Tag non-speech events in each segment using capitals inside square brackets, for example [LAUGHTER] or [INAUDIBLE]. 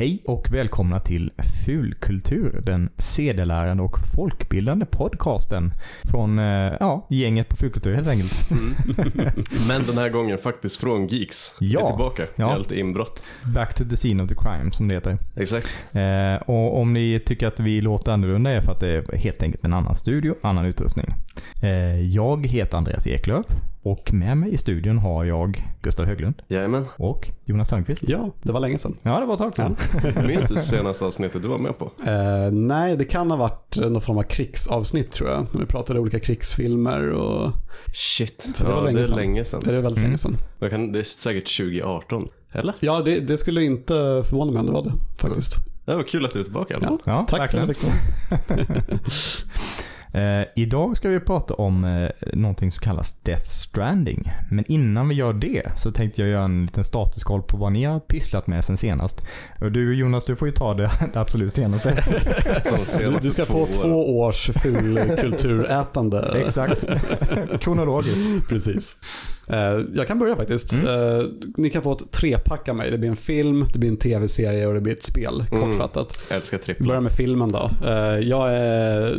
Hej och välkomna till Fulkultur, den sedelärande och folkbildande podcasten från eh, ja, gänget på Fulkultur helt enkelt. [LAUGHS] Men den här gången faktiskt från Geeks. Ja. Är tillbaka. Ja. Lite inbrott. Back to the scene of the crime som det heter. Exakt. Eh, och om ni tycker att vi låter annorlunda är för att det är helt enkelt en annan studio, annan utrustning. Eh, jag heter Andreas Eklöf och med mig i studion har jag Gustav Höglund Jajamän. och Jonas Törnqvist. Ja, det var länge sedan. Ja, det var ett tag sedan. Minns du senaste avsnittet du var med på? Eh, nej, det kan ha varit någon form av krigsavsnitt tror jag. När vi pratade olika krigsfilmer och... Shit. Så det ja, var länge det är sedan. länge sedan. Det är väldigt Mm. länge sedan. Kan, det är säkert 2018. Eller? Ja, det, det skulle inte förvåna mig om det var det faktiskt. Det var kul att du är tillbaka. Ja, Ja, tack verkligen. för det. [LAUGHS] Eh, idag ska vi prata om eh, någonting som kallas Death Stranding. Men innan vi gör det så tänkte jag göra en liten statuskoll på vad ni har pysslat med sen senast. Och du Jonas, du får ju ta det, [LAUGHS] det absolut senaste. [LAUGHS] De Du, senaste du ska få två års fulkulturätande. [LAUGHS] Exakt. Kronologiskt. Precis. Eh, jag kan börja faktiskt. Mm. Eh, ni kan få ett trepack av mig. Det blir en film, det blir en tv-serie och det blir ett spel. Mm. Kortfattat. Jag älskar Vi trippel. börjar med filmen då. Eh, jag är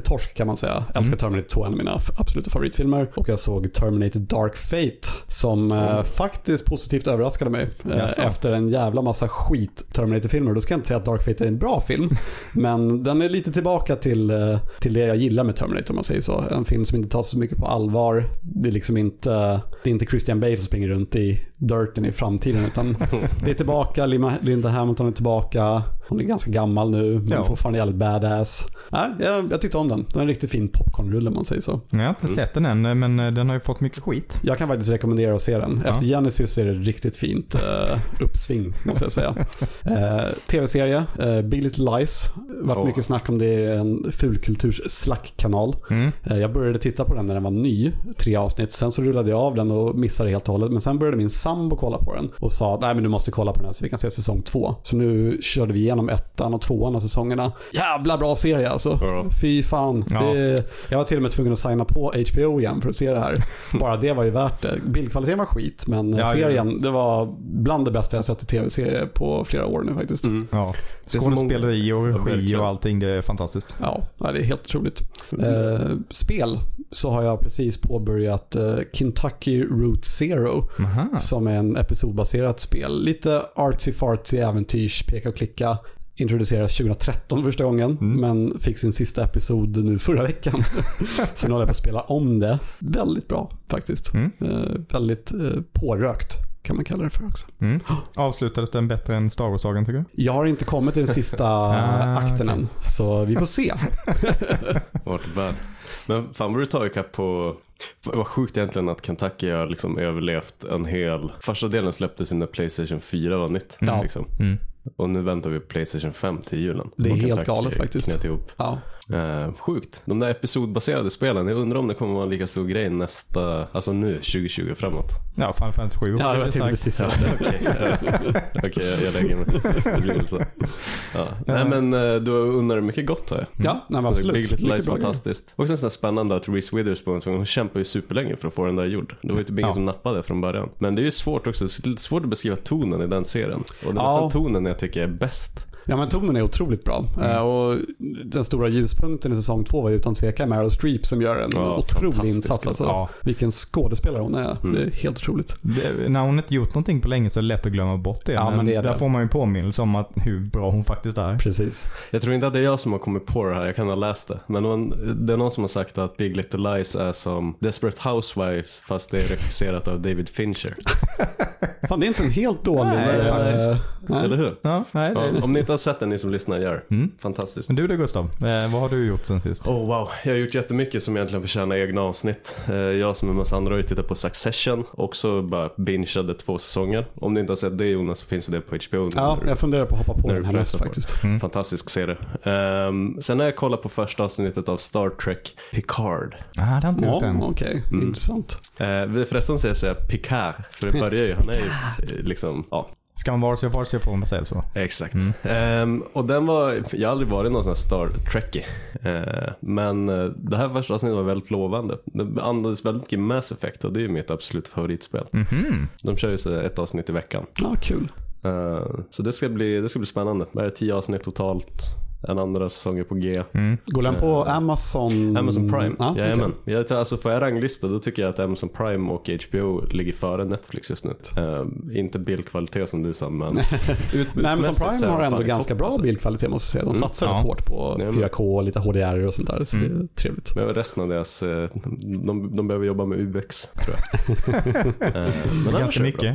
Terminator-torsk kan man säga. Jag älskar Mm. Terminator 2, en av mina absoluta favoritfilmer. Och jag såg Terminator Dark Fate som eh, Oh. faktiskt positivt överraskade mig. Eh, efter en jävla massa skit Terminator-filmer. Då ska jag inte säga att Dark Fate är en bra film. [LAUGHS] men den är lite tillbaka till, eh, till det jag gillar med Terminator om man säger så. En film som inte tas så mycket på allvar. Det är liksom inte, det är inte Christian Bale som springer runt i dirten i framtiden. Utan [LAUGHS] det är tillbaka, Linda Hamilton är tillbaka. Hon är ganska gammal nu, men Ja. fortfarande jävligt badass. Nej, jag, jag tyckte om den. Det var en riktigt fin popcornrulle om man säger så. Jag har inte sett den än, men eh, den har ju fått mycket skit. Jag kan faktiskt rekommendera att se den. Ja. Efter Genesis är det riktigt fint uh, uppsving, måste jag säga. [LAUGHS] Eh, Tv-serie, uh, Big Little Lies. Vart Åh. mycket snack om det i en fulkulturs slackkanal. Mm. Eh, Jag började titta på den när den var ny, tre avsnitt. Sen så rullade jag av den och missade helt och hållet. Men sen började min sambo kolla på den och sa att nej men du måste kolla på den här så vi kan se säsong två. Så nu körde vi igenom ettan och tvåan av säsongerna. Jävla bra serie alltså. Ja. Fy fan. Ja. Det, jag var till och med tvungen att signa på HBO igen för att se det här. [LAUGHS] Bara det var ju värt det. Bildkvaliteten var skit men Ja, ja. serien, det var bland det bästa jag sett i tv-serie på flera år nu faktiskt. Mm. Ja. Det är så många- Skådespeleri och regi och allting, det är fantastiskt. Ja, det är helt otroligt. Eh, spel så har jag precis påbörjat eh, Kentucky Route Zero Aha. som är en episodbaserat spel. Lite artsy-fartsy äventyrs, peka och klicka. Introducerades 2013 första gången, Mm. men fick sin sista episod nu förra veckan. [LAUGHS] så nu håller jag på att spela om det. Väldigt bra faktiskt. Mm. Eh, väldigt eh, pårökt kan man kalla det för också. Mm. Avslutades den bättre än Star Wars-sagan tycker du? Jag har inte kommit till den sista [LAUGHS] Ah, akten än, så vi får se. [LAUGHS] Vart bad. Men fan vad du tar ikapp på... Vad sjukt egentligen att Kentucky har liksom överlevt en hel... Första delen släpptes när Playstation 4 var nytt. Ja. Liksom. Mm. Och nu väntar vi på Playstation 5 till julen. Det är helt galet faktiskt. ihop. Ja. Eh, sjukt. De där episodbaserade spelen, jag undrar om det kommer vara en lika stor grej nästa, alltså nu 2020 framåt. Ja, Final Fantasy 7 Ja, det var jag tänkte precis säga. Okej, ja. Okej, jag, jag lägger mig. Det blir väl så. Ja. Nej men eh, du dig mycket gott här. Ja, nej, men absolut. Big Little Lies fantastiskt. Och sen så är det spännande att Reese Witherspoon, hon kämpar ju superlänge för att få den där gjord. Det var ju typ ingen Ja. som nappade från början. Men det är ju svårt också, det är lite svårt att beskriva tonen i den serien. Och det är Ja. nästan tonen jag tycker är bäst. Ja men tonen är otroligt bra. Mm. Eh, och den stora ljuspunkten i säsong två var ju utan tvekan Meryl Streep som gör en Ja, otrolig insats. Alltså. Ja. Vilken skådespelare hon är. Mm. Det är helt otroligt. Det, när hon inte gjort någonting på länge så är det lätt att glömma bort det. Ja, men det är där det. får man ju påminnelse om att hur bra hon faktiskt är. Precis. Jag tror inte att det är jag som har kommit på det här, jag kan ha läst det. Men någon, det är någon som har sagt att Big Little Lies är som Desperate Housewives fast det är regisserat av David Fincher. [LAUGHS] Fan det är inte en helt dålig. Nej, faktiskt. nej. Eller hur? Ja, nej, Ja, om ni inte har sett den, ni som lyssnar, gör. Mm. Fantastiskt. Men du då Gustav, eh, vad har du gjort sen sist? Oh wow, jag har gjort jättemycket som egentligen förtjänar egna avsnitt. Eh, Jag som en massa andra har ju tittat på Succession, också bara bingeade två säsonger. Om ni inte har sett det Jonas så finns det på HBO. Ja, jag funderar på att hoppa på den här faktiskt. Mm. Fantastisk serie. Um, sen har jag kollat på första avsnittet av Star Trek Picard. Ah, det har jag inte gjort än. okej. Mm. Intressant. Uh, förresten säga säga Picard, för det [LAUGHS] börjar ju, han är ju eh, liksom, ja, Ska man vara sig vare sig får man säga så. Exakt. Mm. Ehm, och den var, jag har aldrig varit någon sån här Star Trekkie. Eh, men eh, det här första avsnittet var väldigt lovande. Det andades väldigt mycket Mass Effect och det är ju mitt absolut favoritspel. Mhm. De kör ju så ett avsnitt i veckan. Ja, kul. Eh, så det ska, bli, det ska bli spännande. Det är tio avsnitt totalt. En andra säsong är på G. Mm. Går den på Amazon? Amazon Prime, Ja, jajamän. okej. Jag, alltså får jag ranglista då tycker jag att Amazon Prime och HBO ligger före Netflix just nu. Eh, inte bildkvalitet som du sa, men [LAUGHS] Men Amazon Prime har ändå ganska bra alltså. bildkvalitet måste jag säga. De Mm. satsar Ja. rätt hårt på Ja, men- 4K, lite HDR och sånt där. Så det är trevligt. Men resten av deras, eh, de, de behöver jobba med UX tror jag. [LAUGHS] Eh, men Ganska mycket. bra.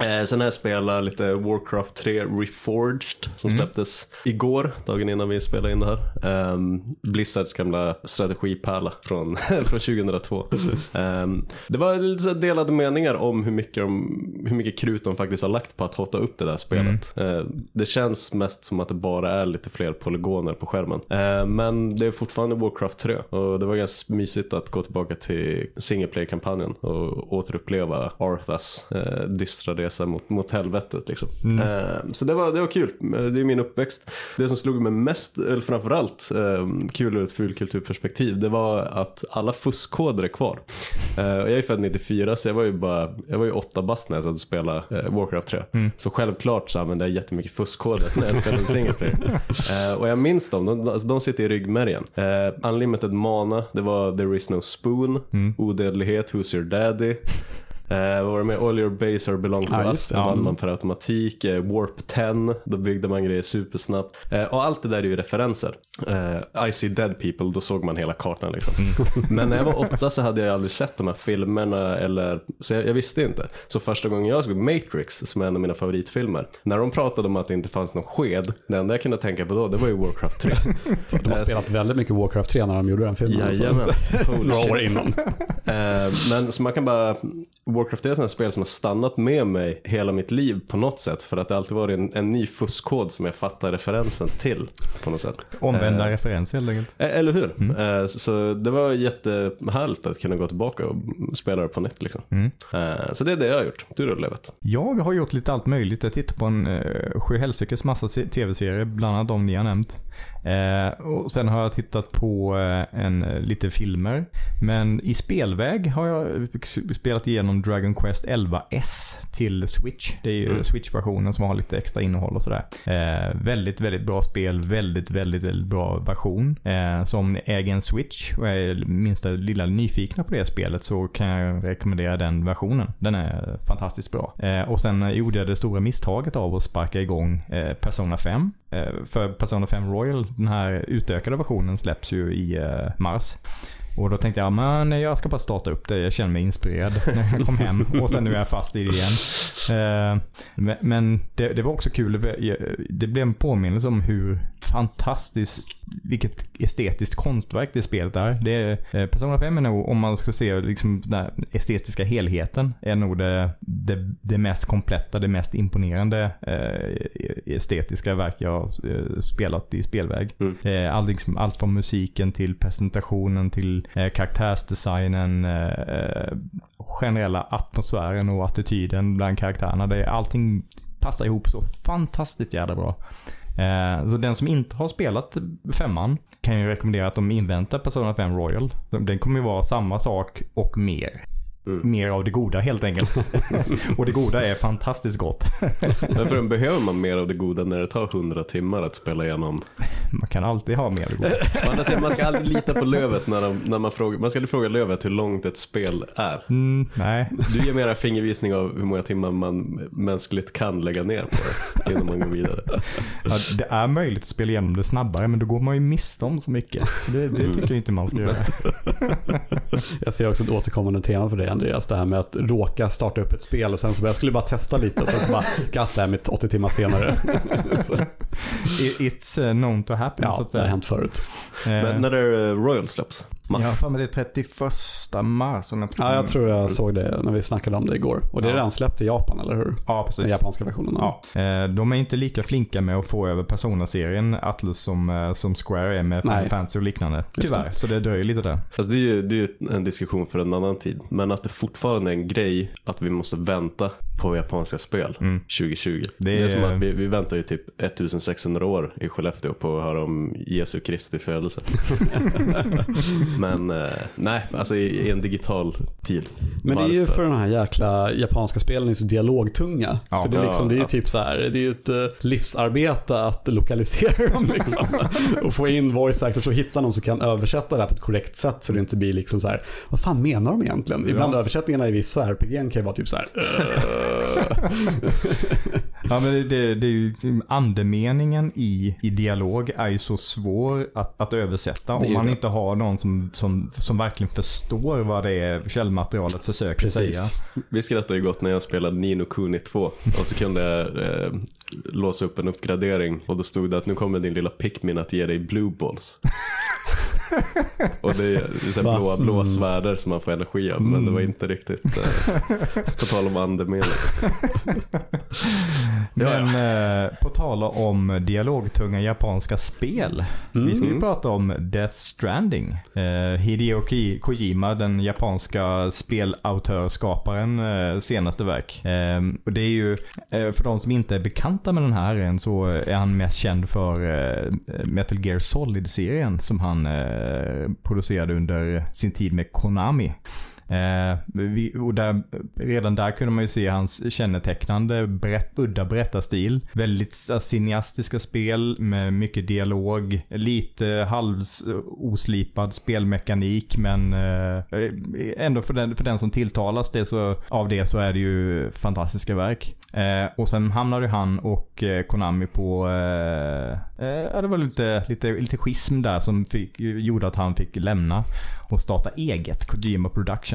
Eh, sen har jag spelat lite Warcraft 3 Reforged som Mm. släpptes igår, dagen innan vi spelade in det här. Um, Blizzards gamla strategipärla från, [LAUGHS] från 2002. Ehm, det var lite delade meningar om hur mycket, de, hur mycket krut de faktiskt har lagt på att hotta upp det där spelet. Eh, det känns mest som att det bara är lite fler polygoner på skärmen. Eh, men det är fortfarande Warcraft 3 och det var ganska mysigt att gå tillbaka till single player-kampanjen och återuppleva Arthas eh, dystra resa mot, mot helvetet. Liksom. Eh, så det var, det var kul. Eh, Det är min uppväxt. Det som slog mig mest, eller framförallt eh, kul ur ett fulkulturperspektiv, det var att alla fuskkoder är kvar. Eh, jag är född 94 så jag var ju bara, jag var ju åtta bast när jag satt och spelade eh, Warcraft 3. Så självklart så använde jag jättemycket fuskkoder när jag spelade single player. [LAUGHS] Eh, och jag minns dem, de, alltså, de sitter i ryggmärgen. Unlimited Mana, det var There is no spoon, Odödlighet, Who's your daddy. Eh, vad var det med? All your base are belong to Ja, us. Det Ja. vann man per automatik. Eh, Warp 10, då byggde man grejer supersnabbt. Eh, och allt det där är ju referenser. Eh, I see dead people, då såg man hela kartan liksom. [LAUGHS] Men när jag var åtta så hade jag aldrig sett de här filmerna eller, så jag, jag visste inte. Så första gången jag såg Matrix, som är en av mina favoritfilmer, när de pratade om att det inte fanns någon sked, det enda jag kunde tänka på då, det var ju Warcraft 3. [LAUGHS] De har spelat väldigt mycket Warcraft 3 när de gjorde den filmen. Jajamän. [LAUGHS] Några år innan. Eh, men så man kan bara, Warcraft är ett sånt spel som har stannat med mig hela mitt liv på något sätt. För att det alltid varit en, en ny fuskkod som jag fattar referensen till på något sätt. Omvända Eh, referenser helt enkelt. Eh, Eller hur? Eh, Så, det var jättehärligt att kunna gå tillbaka och spela det på nytt liksom. Mm. Eh, Så det är det jag har gjort. Du då Levet? Jag har gjort lite allt möjligt. Jag tittar på en uh, sju helsikes massa se- tv-serier, bland annat de ni har nämnt. Eh, och sen har jag tittat på eh, en, eh, lite filmer. Men i spelväg har jag spelat igenom Dragon Quest 11S till Switch. Det är ju Mm. Switch-versionen som har lite extra innehåll och sådär. Eh, väldigt, väldigt bra spel. Väldigt, väldigt, väldigt bra version. Eh, så om ni äger en Switch och är minsta lilla nyfikna på det spelet så kan jag rekommendera den versionen. Den är fantastiskt bra. Eh, och sen gjorde jag det stora misstaget av att sparka igång eh, Persona 5. Eh, för Persona 5 Royal, den här utökade versionen släpps ju i eh, mars. Och då tänkte jag, men jag ska bara starta upp det. Jag känner mig inspirerad [LAUGHS] när jag kom hem. Och sen nu är jag fast i det igen. Eh, men men det, det var också kul. Det blev en påminnelse om hur fantastiskt, vilket estetiskt konstverk det spelet är. Det är eh, Persona 5 är nog, om man ska se liksom den här estetiska helheten, är nog det, det, det mest kompletta, det mest imponerande eh, estetiska verk jag har eh, spelat i spelväg. Mm. Eh, all, liksom, allt från musiken till presentationen till eh, karaktärsdesignen, eh, eh, generella atmosfären och attityden bland karaktärerna. Det, allting passar ihop så fantastiskt jävla bra. Eh, så den som inte har spelat femman kan ju rekommendera att de inväntar Persona 5 Royal. Den kommer ju vara samma sak och mer. Mm. Mer av det goda helt enkelt. [LAUGHS] och det goda är fantastiskt gott. Därför behöver man mer av det goda när det tar 100 timmar att spela igenom. Man kan alltid ha mer av det goda. [LAUGHS] Man ska aldrig lita på Lövet när, de, när man frågar, man ska aldrig fråga Lövet hur långt ett spel är. Mm, nej. Du ger mera fingervisning av hur många timmar man mänskligt kan lägga ner på det innan man går vidare. Ja, det är möjligt att spela igenom det snabbare men då går man ju miste om så mycket. Det, det tycker jag inte man ska göra. Jag ser också ett återkommande tema för dig Andreas. Det här med att råka starta upp ett spel och sen så bara, jag skulle bara testa lite och sen så bara, gatt det här mitt 80 timmar senare. [LAUGHS] så, It's uh, known to happen så ja, att det har säga. hänt förut. Men Eh, när det är Royal släpps? Mars. jag har för mig det är 31 mars. Om jag Ja, jag tror jag såg det när vi snackade om det igår. Och det är Ja. redan släppt i Japan, eller hur? Ja, Den precis. japanska versionen. Ja, eh, de är inte lika flinka med att få över Persona-serien Atlus som, eh, som Square är med Nej. Fantasy och liknande. Tyvärr, så det dröjer lite där. Alltså det är ju det är en diskussion för en annan tid. Men att det fortfarande är en grej att vi måste vänta på japanska spel Mm. 2020. Det Det är, är- som att vi, vi väntar ju typ 1600 år i Skellefteå på att höra om Jesu Kristi födelse. [LAUGHS] [LAUGHS] Men eh, nej, alltså i, i en digital tid. Men det är ju Varför? för de här jäkla japanska spelen är så dialogtunga. Ja. så det är, liksom, det är ju Ja. typ så här, det är ju ett eh, livsarbete att lokalisera [LAUGHS] dem liksom. och få in voice actors och hitta någon som kan översätta det här på ett korrekt sätt så det inte blir liksom så här, vad fan menar de egentligen? Ibland översättningarna i vissa RPG kan ju vara typ så här, "Äh." [LAUGHS] Ja men det, det, det är ju, andemeningen i, i dialog är ju så svår att, att översätta om man det. inte har någon som, som, som verkligen förstår vad det är källmaterialet försöker Precis. säga. Vi skrattade ju gott när jag spelade Nino Kuni 2 och så kunde jag eh, låsa upp en uppgradering och då stod det att nu kommer din lilla Pikmin att ge dig blue balls. [LAUGHS] och det är, det är så blåa, blåa Mm. svärder som man får energi av men det var inte riktigt eh, på tal om andemening. [LAUGHS] Men eh, på tal om dialogtunga japanska spel. Vi ska ju Mm. prata om Death Stranding. Eh, Hideo Kojima, den japanska spelautörskaparen, eh, senaste verk. Eh, och det är ju, eh, för de som inte är bekanta med den här än så är han mest känd för eh, Metal Gear Solid-serien som han eh, Eh, producerade under sin tid med Konami. Eh, vi, och där, redan där kunde man ju se hans kännetecknande brett, udda berättarstil. Väldigt cineastiska spel med mycket dialog. Lite halvoslipad spelmekanik men eh, ändå för den, för den som tilltalas det så, av det så är det ju fantastiska verk. Eh, och sen hamnade han och eh, Konami på, eh, eh, det var lite, lite, lite schism där som fick, gjorde att han fick lämna och starta eget, Kojima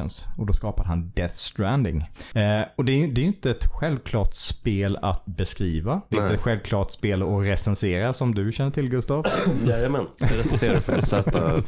Productions. Och då skapade han Death Stranding. Eh, och det är ju det är inte ett självklart spel att beskriva. Det är Nej. inte ett självklart spel att recensera som du känner till Gustav. [CLEARS THROAT] Jajamän, jag recenserade för Z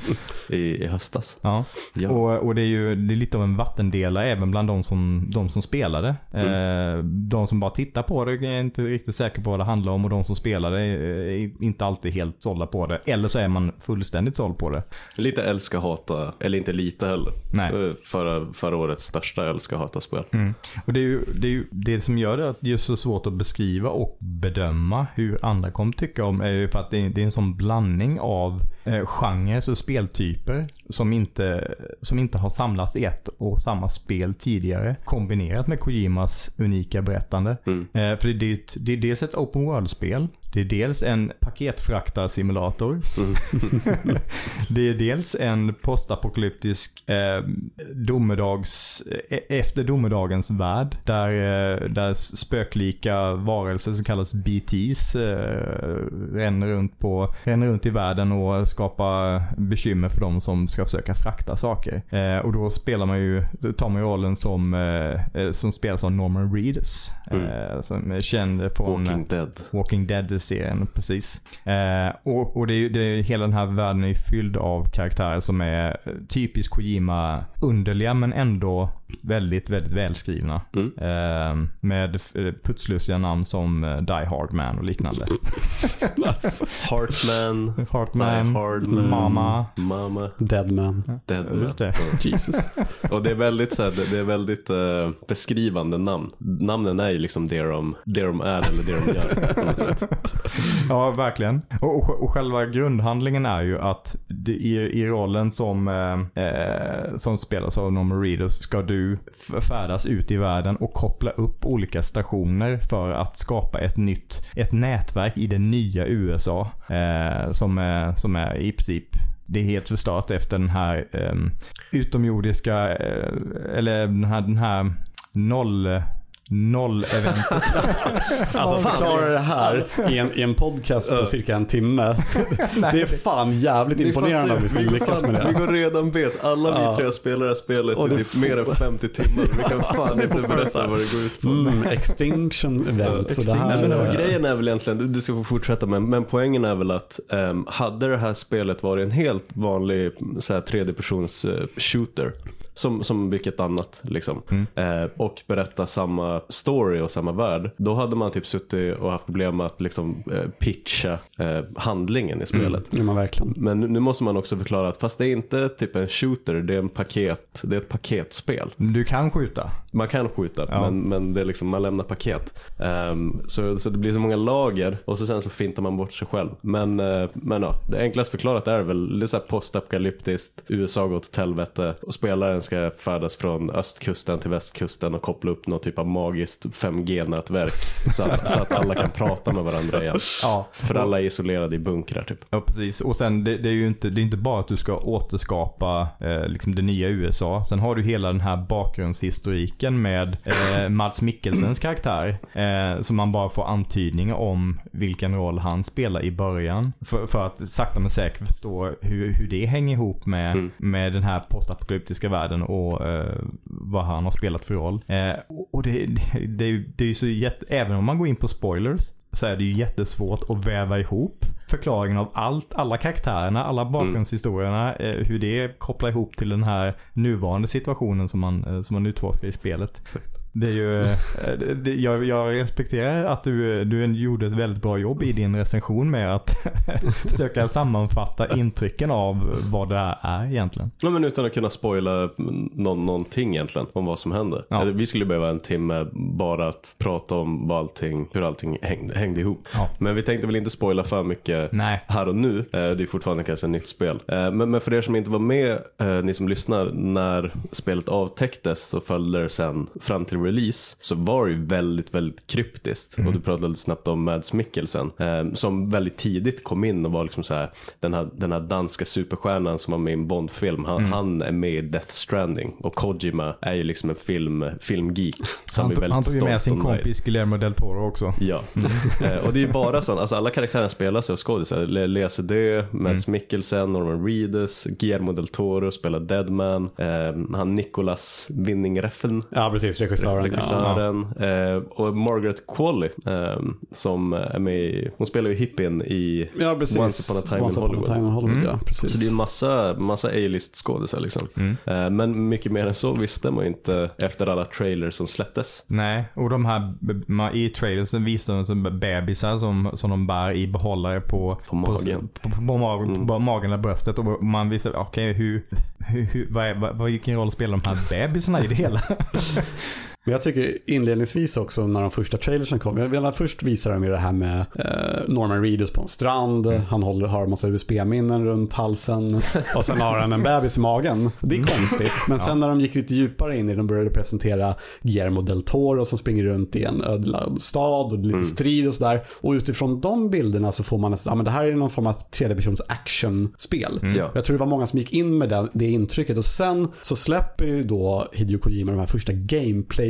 i, i höstas. Ja. Ja. Och, och det är ju det är lite av en vattendelare även bland de som, de som spelade. Eh, de som bara tittar på det är inte riktigt säker på vad det handlar om och de som spelade är, är inte alltid helt sålda på det. Eller så är man fullständigt såld på det. Lite älska hata, eller inte lite heller. Nej. Eh, Förra, förra årets största älska hata spel. Mm. Och det är ju det, är ju, det som gör det att det är så svårt att beskriva och bedöma hur andra kommer tycka om är ju för att det är, det är en sån blandning av eh, genrer och speltyper som inte, som inte har samlats i ett och samma spel tidigare. Kombinerat med Kojimas unika berättande. Mm. Eh, för det är, ett, det är dels ett open world-spel. Det är dels en paketfraktarsimulator. [LAUGHS] det är dels en postapokalyptisk eh, domedags, eh, efter domedagens värld. Där, eh, där spöklika varelser som kallas BTs eh, ränner, runt på, ränner runt i världen och skapar bekymmer för de som ska försöka frakta saker. Eh, och då spelar man ju, tar man ju rollen som, eh, eh, som spelas av Norman Reedus. Eh, som är känd från Walking Dead. Walking Dead-serien, precis. Eh, och och det är, det är, hela den här världen är ju fylld av karaktärer som är eh, typiskt Kojima underliga men ändå väldigt, väldigt välskrivna. Mm. Eh, med eh, putslustiga namn som eh, Die Hard Man och liknande. [LAUGHS] Heartman, Heartman, Hard Man, Mama. Mama, Deadman. Deadman. Just det. Jesus. [LAUGHS] Och det är väldigt, så här, det, är väldigt eh, beskrivande namn. Namnen är ju liksom det de, det de är eller det de gör. [LAUGHS] Ja, verkligen. Och, och, och själva grundhandlingen är ju att det, i, i rollen som, eh, eh, som spelas av Norman Reedus ska du färdas ut i världen och koppla upp olika stationer för att skapa ett nytt, ett nätverk i det nya USA. Eh, som, är, som är i princip det är helt förstört efter den här eh, utomjordiska, eh, eller den här, den här noll, noll-eventet. [LAUGHS] Alltså förklara det här i en, i en podcast på cirka en timme. [LAUGHS] Det är fan jävligt imponerande om vi skulle lyckas med Vi det. går redan bet. Alla vi tre spelar det här spelet i typ mer än 50 timmar. Vi kan fan [LAUGHS] Det inte berätta vad det går ut på. Mm, extinction event. Så det Nej, här, men, och grejen är väl egentligen, du- du ska få fortsätta men, men poängen är väl att ehm, hade det här spelet varit en helt vanlig så här, tredjepersons eh, shooter som, som vilket annat liksom. Mm. Eh, och berätta samma story och samma värld. Då hade man typ suttit och haft problem med att liksom eh, pitcha eh, handlingen i spelet. Ja, men nu- måste man också förklara att fast det är inte typ en shooter, det är en paket, det är ett paketspel. Du kan skjuta. Man kan skjuta, Ja. men, men det är liksom, man lämnar paket. Ehm, så, så det blir så många lager och så sen så fintar man bort sig själv. Men, eh, men ja, det enklast förklarat är väl, det är så här postapokalyptiskt, USA går åt helvete och spelaren ska färdas från östkusten till västkusten och koppla upp någon typ av magiskt 5G-nätverk så att, så att alla kan prata med varandra igen. Ja. För alla är isolerade i bunkrar typ. Ja, precis. Och sen det, det är ju inte, det är inte bara att du ska återskapa eh, liksom det nya USA. Sen har du hela den här bakgrundshistoriken med eh, Mads Mikkelsens karaktär. Eh, som man bara får antydningar om vilken roll han spelar i början. För, för att sakta men säkert förstå hur, hur det hänger ihop med, Mm. med den här postapokalyptiska världen och eh, vad han har spelat för roll. Eh, och det, det, [LAUGHS] det, det är ju så jätte, även om man går in på spoilers så är det ju jättesvårt att väva ihop förklaringen av allt, alla karaktärerna, alla bakgrundshistorierna, eh, hur det kopplar ihop till den här nuvarande situationen som man, eh, som man utforskar i spelet. Det är ju, [LAUGHS] eh, det- jag, jag respekterar att du, eh, du gjorde ett väldigt bra jobb i din recension med att [LAUGHS] försöka sammanfatta intrycken av vad det här är egentligen. Ja, men utan att kunna spoila någon, någonting egentligen om vad som händer. Ja. Eller, Vi skulle behöva en timme bara att prata om vad allting, hur allting hängde, hängde ihop. Ja. Men vi tänkte väl inte spoila för mycket Nej. här och nu. Eh, Det är fortfarande kanske ett nytt spel. Eh, Men, men för er som inte var med, eh, ni som lyssnar, när spelet avtäcktes och följde det sen fram till release så var det ju väldigt, väldigt kryptiskt. Och du pratade snabbt om Mads Mikkelsen eh, som väldigt tidigt kom in och var liksom så här, den, här, den här danska superstjärnan som var med i en Bond-film. Han, han är med i Death Stranding och Kojima är ju liksom en film, filmgeek. Som Han, är tog- han tog ju med sin kompis Guillermo del Toro också. Ja, [LAUGHS] Eh, och det är ju bara sånt, alltså alla karaktärer spelas av skådisar. Le- Lea Seydoux, Mads Mikkelsen, Norman Reedus, Guillermo del Toro spelar Deadman, eh, han Nicolas Winning Refn, Ja, precis. Regissören. Ja. regissören, eh, och Margaret Qualley eh, som är med i, hon spelar ju hippien i Ja, precis. Once upon a time Once in Hollywood. time in Hollywood, Mm. ja. Precis. Så det är en massa, massa A-list skådisar liksom. Mm. Eh, men mycket mer än så visste man ju inte efter alla trailers som släpptes. Nej, och de här i trailersen visar de som bebisar som, som de bär i behållare på, På magen. På, på, på, magen, Mm. på magen eller bröstet. Och man visar, okej hur, hur, hur, vad, är, vad, vad, vilken roll spelar de här bebisarna i det hela? [LAUGHS] [LAUGHS] Men jag tycker inledningsvis också när de första trailersen kom. Jag menar, först visar de ju det här med eh, Norman Reedus på en strand. Han håller, har en massa USB-minnen runt halsen. Och sen har han en bebis i magen. Det är konstigt. Men [LAUGHS] sen när de gick lite djupare in i det, de började presentera Guillermo del Toro som springer runt i en ödelagd stad och lite strid och sådär. Och utifrån de bilderna så får man nästan, ja men det här är någon form av tredjepersons actionspel. Ja. Jag tror det var många som gick in med det, det intrycket och sen så släpper ju då Hideo Kojima de här första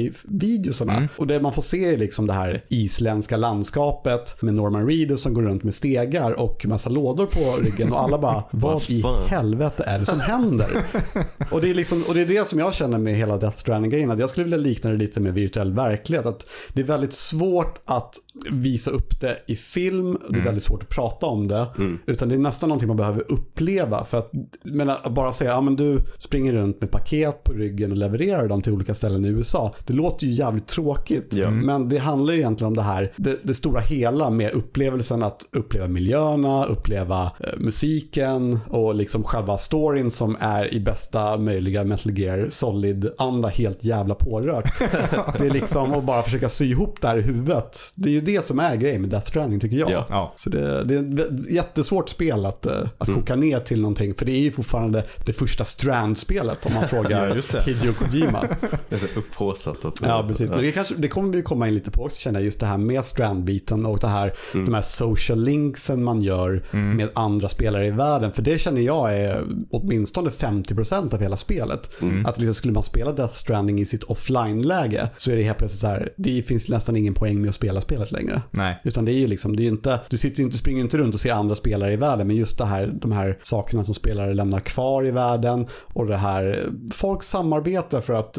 gameplay-videosarna. Och det man får se är liksom det här isländska landskapet med Norman Reedus som går runt med stegar och massa lådor på ryggen och alla bara [LAUGHS] vad i fan?" helvete är det som händer? [LAUGHS] och, det är liksom, och det är det som jag känner med hela Death Stranding-grejen. att Jag skulle vilja likna det lite med virtuell verklighet. Att det är väldigt svårt att visa upp det i film. Det är väldigt svårt att prata om det. Utan det är nästan någonting man behöver uppleva. För att men att bara säga, ja men du springer runt med paket på ryggen och levererar dem till olika ställen i USA. Det låter ju jävligt tråkigt. Ja. Men det handlar ju egentligen om det här, det, det stora hela med upplevelsen att uppleva miljöerna, uppleva eh, musiken och liksom själva storyn som är i bästa möjliga Metal Gear Solid-anda helt jävla pårökt. [LAUGHS] det är liksom att bara försöka sy ihop det här i huvudet. Det är ju det som är grejen med Death Stranding tycker jag. Ja. Ja. Så det, det är ett jättesvårt spel att, eh, att Mm. koka ner till någonting. För det är ju fortfarande det första Strand-spelet om man [LAUGHS] frågar Ja, just det. Hideo Kojima. Det är så upphaussat att... Ja, precis. Men det, kanske, det kommer vi komma in lite på också känner jag. Just det här med strandbiten och det här, Mm. de här social linksen man gör med andra spelare i världen. För det känner jag är åtminstone 50% av hela spelet. Mm. Att liksom skulle man spela Death Stranding i sitt offline-läge så är det helt plötsligt så här, det finns nästan ingen poäng med att spela spelet längre. Nej. Utan det är ju liksom, det är ju inte, du sitter inte, springer inte runt och ser andra spelare i världen, men just det här, de här sakerna som spelare lämnar kvar i världen och det här, folk samarbetar för att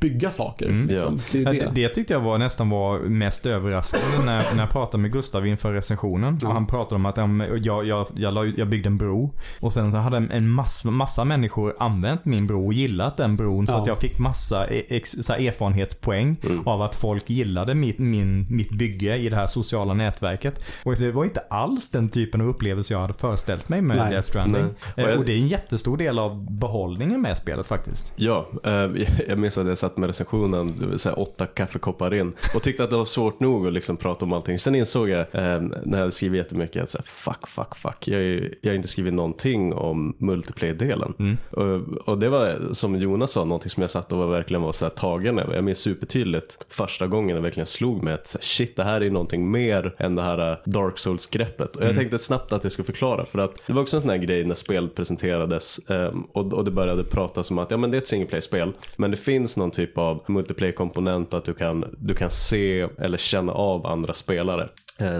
bygga saker. Mm. Liksom. Det det. Det, det tyckte jag var nästan var mest överraskande när, när jag pratade med Gustav inför recensionen. Ja. Och han pratade om att jag, jag, jag, jag byggde en bro. Och sen så hade en- en massa, massa människor använt min bro och gillat den bron. Så Ja. att jag fick massa e- ex, så här erfarenhetspoäng Mm. av att folk gillade mitt, min, mitt bygge i det här sociala nätverket. Och det var inte alls den typen av upplevelse jag hade föreställt mig med Nej. Death Stranding. Nej. Och Eh, jag- Och det är en jättestor del av behållningen med spelet faktiskt. Ja, eh, [LAUGHS] jag minns att jag satt med recensionen det vill säga åtta kaffekoppar in och tyckte att det var svårt nog att liksom prata om allting. Sen insåg jag eh, när jag hade skrivit jättemycket att så här, fuck, fuck, fuck. Jag, är- jag har inte skrivit någonting om multiplayer-delen. Mm. Och, och det var som Jonas sa, någonting som jag satt och var, verkligen var så här, tagen över. Jag minns supertydligt första gången jag verkligen slog mig att så här, shit, det här är någonting mer än det här eh, Dark Souls-greppet. Och jag tänkte snabbt att jag skulle förklara för att det var också en sån här grej när spelet presenterades eh, och, och det började pratas om att ja, men det är ett single play-spel men det finns någon typ av multiplayer-komponent att du kan, du kan se eller känna av andra spelare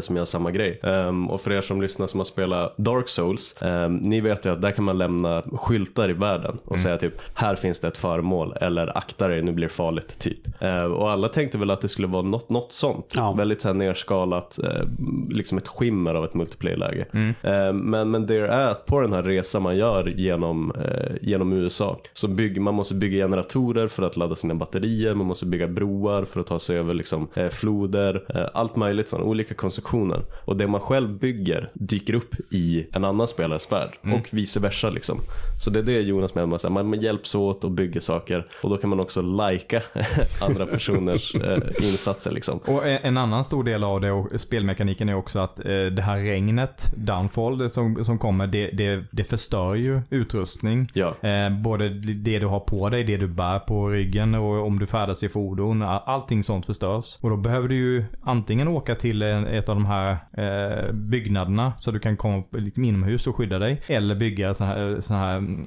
som gör samma grej. Ehm, och för er som lyssnar som har spelat Dark Souls, ehm, ni vet ju att där kan man lämna skyltar i världen och säga typ här finns det ett föremål eller akta dig nu blir det farligt typ. Ehm, och alla tänkte väl att det skulle vara något, något sånt. Ja. Väldigt så här nerskalat, eh, liksom ett skimmer av ett multiplayer-läge. Ehm, men, men det är att på den här resan man gör genom, eh, genom USA så bygger man måste bygga generatorer för att ladda sina batterier, man måste bygga broar för att ta sig över liksom, eh, floder, eh, allt möjligt sådana olika konstruktioner. Och det man själv bygger dyker upp i en annan spelares värld och vice versa liksom. Så det är det Jonas menar, med att man, hjälps åt och bygger saker och då kan man också lajka [LAUGHS] andra personers [LAUGHS] eh, insatser liksom. Och en annan stor del av det och spelmekaniken är också att eh, det här regnet, downfall, det som, som kommer, det, det, det förstör ju utrustning. Ja. Eh, både det du har på dig, det du bär på ryggen och om du färdas i fordon. all- Allting sånt förstörs. Och då behöver du ju antingen åka till en, ett av de här eh, byggnaderna så du kan komma liksom inomhus och skydda dig. Eller bygga såna här, såna här mm,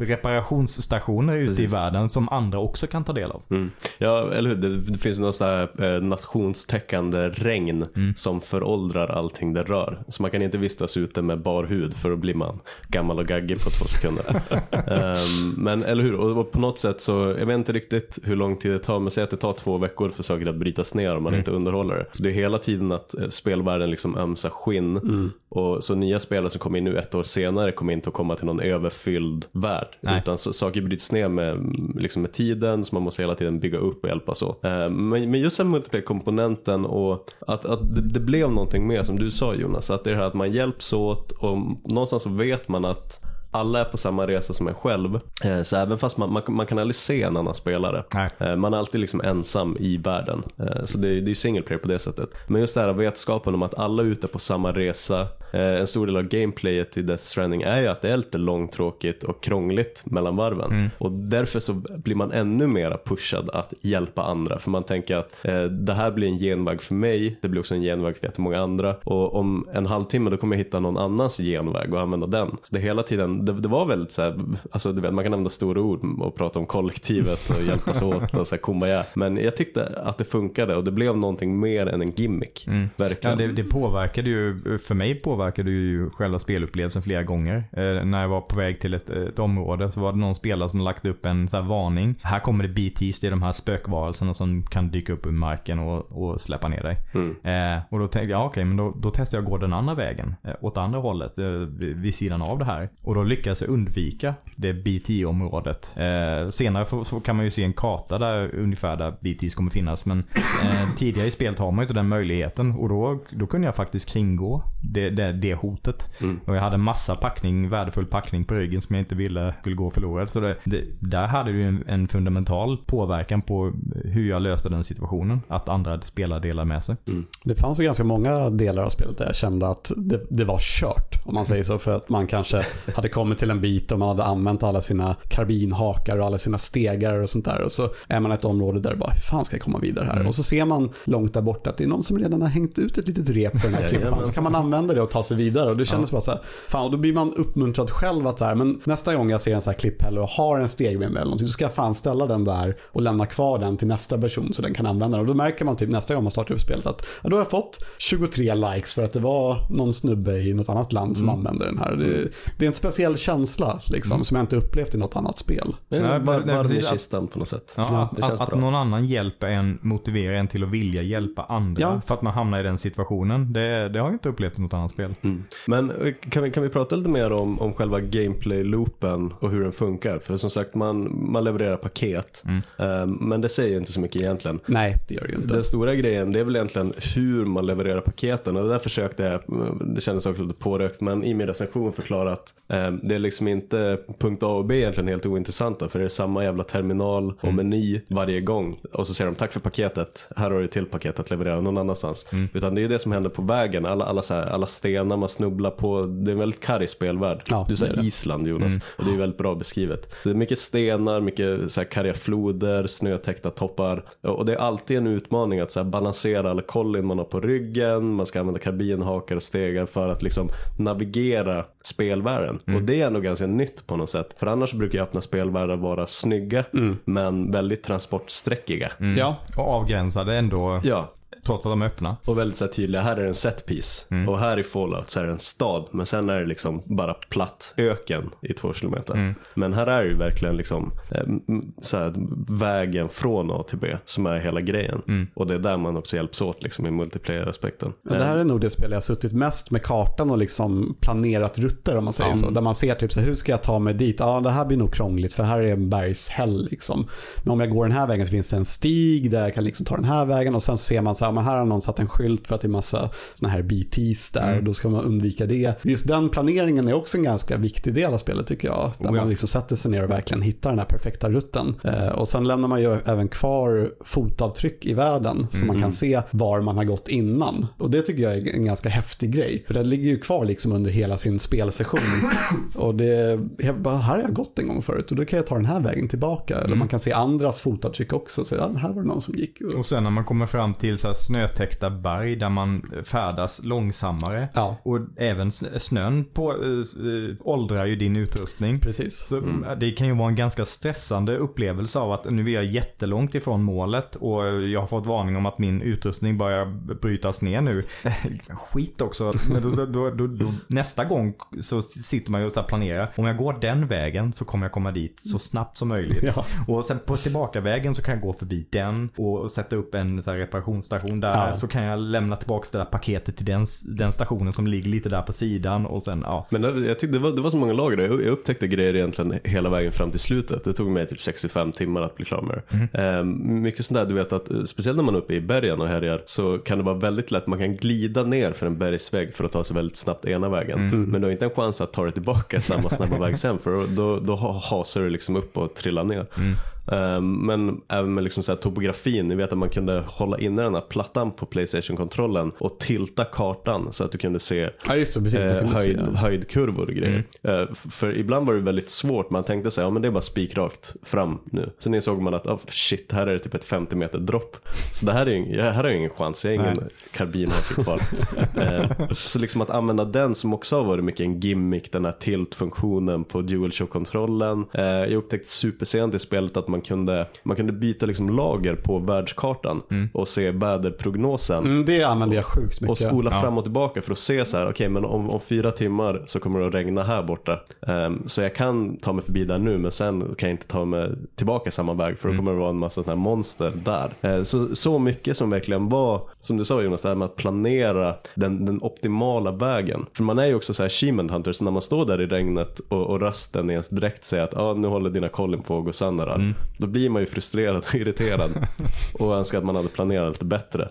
reparationsstationer ute Precis. i världen som andra också kan ta del av. Mm. Ja, eller hur? Det, det finns något sånt här eh, nationstäckande regn som föråldrar allting det rör. Så man kan inte vistas ute med bar hud för då blir man gammal och gaggig på två sekunder. [LAUGHS] Ehm, men eller hur? Och, på något sätt så, jag vet inte riktigt hur lång tid det tar, men säg att det tar två veckor för saker att brytas ner om man inte underhåller det. Så det är hela tiden att eh, spelvärlden liksom ömsar skinn. Och så nya spelare som kommer in nu ett år senare kommer inte att komma till någon överfylld värld. Nej. Utan så, saker bryts ner med, liksom med tiden, så man måste hela tiden bygga upp och hjälpas åt. Eh, men, men just den multiplayer-komponenten och att, att det, det blev någonting mer som du sa Jonas, att det är det här att man hjälps åt och någonstans så vet man att alla är på samma resa som en själv. Eh, Så även fast man, man, man kan aldrig se en annan spelare. Nej. Eh, Man är alltid liksom ensam i världen. Eh, Så det, är- det är single player på det sättet. Men just det här vetskapen om att alla är ute på samma resa. En stor del av gameplayet i Death Stranding är ju att det är lite långtråkigt och krångligt mellan varven. Och därför så blir man ännu mer pushad att hjälpa andra. För man tänker att det här blir en genväg för mig. Det blir också en genväg för jättemånga andra. Och om en halvtimme då kommer jag hitta någon annans genväg och använda den. Så det är hela tiden, det, det var väldigt så här, alltså du vet man kan använda stora ord och prata om kollektivet och hjälpas åt och så här kumbaya. Men jag tyckte att det funkade och det blev någonting mer än en gimmick. Ja, Verkligen. det, det påverkade ju, för mig påverkade ju själva spelupplevelsen flera gånger. Eh, när jag var på väg till ett, ett område så var det någon spelare som lagt upp en så här varning. Här kommer det BTs, det är de här spökvarelserna som kan dyka upp ur marken och, och släppa ner dig. Mm. Eh, och då tänkte jag, ja, okej, men då, då testar jag att gå den andra vägen. Eh, åt andra hållet, eh, vid sidan av det här. Och då lyckades jag undvika det BT-området. Eh, senare så, så kan man ju se en karta där ungefär där BTs kommer finnas. Men eh, tidigare i spelet har man ju inte den möjligheten. Och då, då kunde jag faktiskt kringgå det, det, det hotet. Mm. Och jag hade massa packning, värdefull packning på ryggen som jag inte ville skulle gå förlorad. Så det, det, där hade det ju en, en fundamental påverkan på hur jag löste den situationen. Att andra spelare delar med sig. Det fanns ju ganska många delar av spelet där jag kände att det, det var kört. Om man säger så. För att man kanske hade kommit till en bit och man hade använt alla sina karbinhakar och alla sina stegar och sånt där. Och så är man ett område där det bara, hur fan ska jag komma vidare här? Och så ser man långt där borta att det är någon som redan har hängt ut ett litet rep för den här klippan. Så kan man använda det och ta sig vidare. Och det kändes bara så här, fan, och då blir man uppmuntrad själv att så här, men nästa gång jag ser en sån här klipp heller och har en stegvim eller någonting, då ska jag fan ställa den där och lämna kvar den till nästa person så den kan använda den. Och då märker man typ nästa gång man startar upp spelet att ja, då har jag fått 23 likes för att det var någon snubbe i något annat land som använde den här. Det, det är en speciell känsla liksom, som jag inte upplevt i något annat spel. Nej, var, nej, varm i kistan på något sätt. Ja, det att, känns att, bra. att någon annan hjälper en motiverar en till att vilja hjälpa andra. Ja. För att man hamnar i den situationen. Det, det har jag inte upplevt i något annat spel. Mm. Men eh, kan vi, kan vi prata lite mer om, om själva gameplay-loopen och hur den funkar? För som sagt, man, man levererar paket. Eh, men det säger inte så mycket egentligen. Nej, det gör det ju inte. Den stora grejen det är väl egentligen hur man levererar paketen och det där försökte jag, det kändes också lite pårökt, men i min recension förklara att eh, det är liksom inte punkt A och B egentligen helt ointressanta för det är samma jävla terminal och meny varje gång och så säger de tack för paketet, här har du till paket att leverera någon annanstans. Utan det är det som händer på vägen, alla, alla, här, alla stenar man snubblar på, det är en väldigt karg spelvärld. Ja, du säger. Island Jonas och det är väldigt bra beskrivet. Det är mycket stenar, mycket så här karga floder, snötäckta toppar och det är alltid en utmaning att så balansera alla kollin man har på ryggen, man ska använda karbinhakar och stegar för att liksom navigera spelvärlden. Och det är ändå ganska nytt på något sätt. För annars brukar ju öppna spelvärldar vara snygga men väldigt transportsträckiga. Ja, Och avgränsade ändå, Ja, trots att de är öppna. och väldigt så här tydliga, här är det en set piece och här i Fallout så är det en stad men sen är det liksom bara platt öken i två kilometer. Men här är det ju verkligen liksom eh, så här, vägen från A till B som är hela grejen. Och det är där man också hjälps åt liksom i multiplayer-aspekten. Ja, Det här är nog det spel jag har suttit mest med kartan och liksom planerat rutter om man säger så. Där man ser typ så här, hur ska jag ta mig dit? Ja, det här blir nog krångligt för här är en bergshäll liksom. Men om jag går den här vägen så finns det en stig där jag kan liksom ta den här vägen och sen så ser man så här, men här har någon satt en skylt för att det är massa såna här BTs där och då ska man undvika det. Just den planeringen är också en ganska viktig del av spelet tycker jag. Där Oh ja. man liksom sätter sig ner och verkligen hittar den här perfekta rutten. Eh, och sen lämnar man ju även kvar fotavtryck i världen så man kan se var man har gått innan. Och det tycker jag är en ganska häftig grej. För den ligger ju kvar liksom under hela sin spelsession. [LAUGHS] och det, jag bara, här har jag gått en gång förut och då kan jag ta den här vägen tillbaka. Eller man kan se andras fotavtryck också. Så ja, här var det någon som gick. Och sen när man kommer fram till så här snötäckta berg där man färdas långsammare. Ja. Och även snön på, äh, åldrar ju din utrustning. Precis. Så äh, det kan ju vara en ganska stressande upplevelse av att nu är jag jättelångt ifrån målet och jag har fått varning om att min utrustning börjar brytas ner nu. [LAUGHS] Skit också. Men då, då, då, då, nästa gång så sitter man ju och planerar. Om jag går den vägen så kommer jag komma dit så snabbt som möjligt. Ja. Och sen på tillbakavägen så kan jag gå förbi den och sätta upp en så här reparationsstation där. Ja. Så kan jag lämna tillbaka det där paketet till den, den stationen som ligger lite där på sidan och sen ja. Men det, jag tyckte det, var, det var så många lager där. Jag, jag upptäckte grejer egentligen hela vägen fram till slutet. Det tog mig typ 65 timmar att bli klar med det. Eh, mycket sånt där, du vet att eh, speciellt när man är uppe i bergen och härjar så kan det vara väldigt lätt, man kan glida ner för en bergsvägg för att ta sig väldigt snabbt ena vägen. Men du har inte en chans att ta dig tillbaka samma snabba [LAUGHS] väg sen för då, då ha- hasar du liksom upp och trillar ner. Eh, men även med liksom så topografin, ni vet att man kunde hålla inne den här plattan på Playstation-kontrollen och tilta kartan så att du kunde se Ja, det. Precis. Eh, kunde se, höjd, höjdkurvor och grejer. Eh, f- för ibland var det väldigt svårt, man tänkte sig, ja men det är bara spikrakt fram nu. Sen insåg man att, oh, shit, här är det typ ett 50 meter dropp. Så det här är ju här har jag ingen chans, jag har ingen karbinhake kvar. [LAUGHS] eh, så liksom att använda den som också har varit mycket en gimmick, den här tilt-funktionen på DualShock-kontrollen. Eh, jag upptäckte supersent i spelet att man kunde, man kunde byta liksom lager på världskartan och se väderprognosen. Mm, det använder jag sjukt mycket. Och spola fram och tillbaka för att se så här, okej men om, om fyra timmar så kommer det att regna här borta. Ehm, så jag kan ta mig förbi där nu men sen kan jag inte ta mig tillbaka samma väg för då kommer det vara en massa sådana här monster där. Ehm, så, så mycket som verkligen var, som du sa Jonas, det här med att planera den, den optimala vägen. För man är ju också så här achievement hunter, så när man står där i regnet och, och rösten i ens dräkt säger att ah, nu håller dina kollin på att gå sönder här. Då blir man ju frustrerad och [LAUGHS] irriterad och önskar att man hade planerat lite bättre.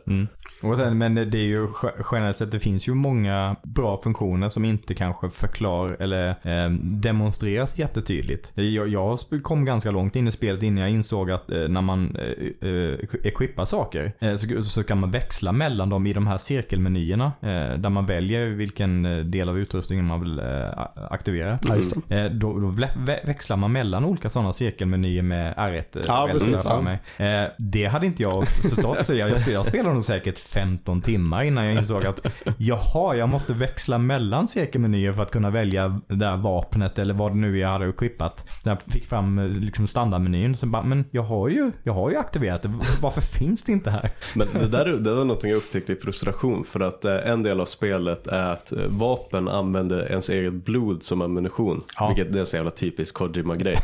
Och sen, men det är ju ge- generellt sett, det finns ju många bra funktioner som inte kanske förklarar eller eh, demonstreras jättetydligt. Jag, jag kom ganska långt in i spelet innan jag insåg att eh, när man eh, eh, equippar saker eh, så, så kan man växla mellan dem i de här cirkelmenyerna. Eh, där man väljer vilken eh, del av utrustningen man vill eh, aktivera. Eh, då då vä- vä- växlar man mellan olika sådana cirkelmenyer med R1 eh, Ja, precis, för mig. Eh, det hade inte jag förstått. Så jag, jag, spelade, nog säkert 15 timmar innan jag insåg att jaha, jag måste växla mellan cirkelmenyer för att kunna välja det där vapnet eller vad det nu är jag hade equippat. Så jag fick fram eh, liksom standardmenyn. Så bara, men jag har ju, jag har ju aktiverat det. Varför finns det inte här? Men det där det var någonting jag upptäckte i frustration för att eh, en del av spelet är att vapen använder ens eget blod som ammunition. Ja. Vilket är en så jävla typisk Kojima-grej.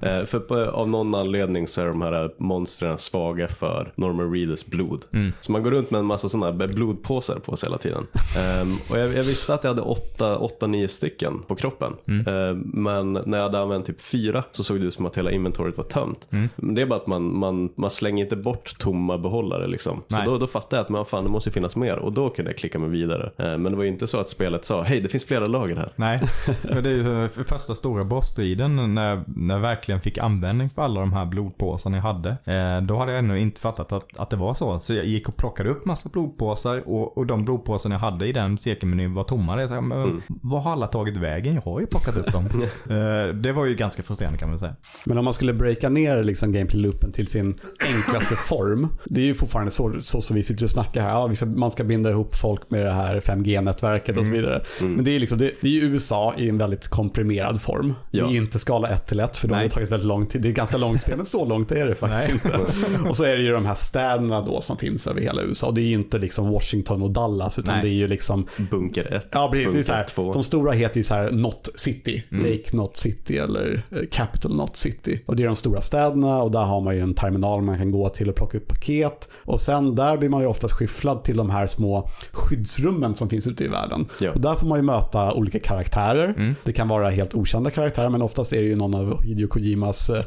[LAUGHS] för på, av någon anledning så är de här monstren svaga för Norman Reedus blod. Mm. Så man går runt med en massa sådana blodpåsar på sig hela tiden. [LAUGHS] Ehm, och jag, jag visste att jag hade åtta, åtta, nio stycken på kroppen. Mm. Ehm, men när jag hade använt typ fyra så såg det ut som att hela inventoriet var tömt. Mm. Det är bara att man, man, man slänger inte bort tomma behållare liksom. Så då, då fattade jag att men fan, det måste finnas mer och då kunde jag klicka mig vidare. Ehm, men det var inte så att spelet sa hej det finns flera lager här. Nej, [LAUGHS] för det är ju första stora bossstriden när, när jag verkligen fick användning för alla de här blodpåsarna jag hade. Eh, då hade jag ännu inte fattat att, att det var så. Så jag gick och plockade upp massa blodpåsar och, och de blodpåsarna jag hade i den cirkelmenyn var tomma. Jag, men, Mm. Vad har alla tagit vägen? Jag har ju plockat upp dem. [LAUGHS] eh, det var ju ganska frustrerande kan man säga. Men om man skulle breaka ner liksom gameplay-loopen till sin enklaste form. Det är ju fortfarande så, så som vi sitter och snackar här. Ja, man ska binda ihop folk med det här 5G-nätverket och så vidare. Men det är, liksom, det, det är USA i en väldigt komprimerad form. Ja. Det är inte skala 1 till 1 för då har det tagit väldigt lång tid. Det är ganska långt spel, men så långt är det faktiskt inte. Och så är det ju de här städerna då som finns över hela USA. Och det är ju inte liksom Washington och Dallas utan Nej. det är ju liksom Bunker 1, Ja, precis. Är så här, bunker 2. de stora heter ju så här Not City. Lake Not City eller eh, Capital Not City. Och det är de stora städerna och där har man ju en terminal man kan gå till och plocka upp paket. Och sen där blir man ju oftast skyfflad till de här små skyddsrummen som finns ute i världen. Ja. Och där får man ju möta olika karaktärer. Det kan vara helt okända karaktärer men oftast är det ju någon av Hideo Kojimas eh,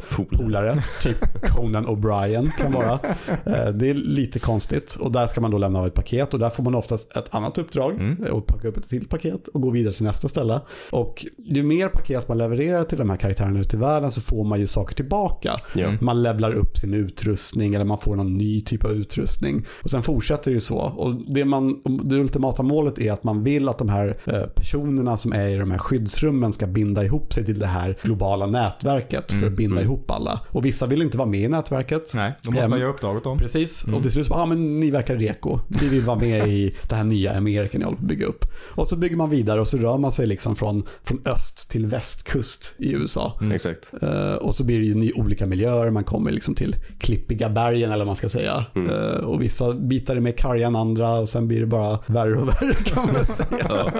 polare. typ Conan O'Brien kan vara. Eh, Det är lite konstigt och där ska man då lämna av ett paket och där får man oftast ett annat uppdrag eh, och packa upp ett till paket och gå vidare till nästa ställe. Och ju mer paket man levererar till de här karaktärerna ute i världen så får man ju saker tillbaka. Ja. Man levlar upp sin utrustning eller man får någon ny typ av utrustning. Och sen fortsätter det ju så. Och det, man, det ultimata målet är att man vill att de här eh, personerna som är i de här skyddsrummen ska binda ihop sig till det här globala nätverket för att binda ihop alla. Och vissa vill inte vara med i nätverket. Nej, då måste man göra uppdraget om. Precis, och till slut så ja men ni verkar reko. Vi vill vara med i det här nya Amerika ni håller på att bygga upp. Och så bygger man vidare och så rör man sig liksom från, från öst till västkust i USA. Exakt. Eh, och så blir det ju ny, olika miljöer, man kommer liksom till klippiga bergen eller vad man ska säga. Mm. Eh, och vissa bitar är mer karga än andra och sen blir det bara värre och värre [LAUGHS] kan man säga.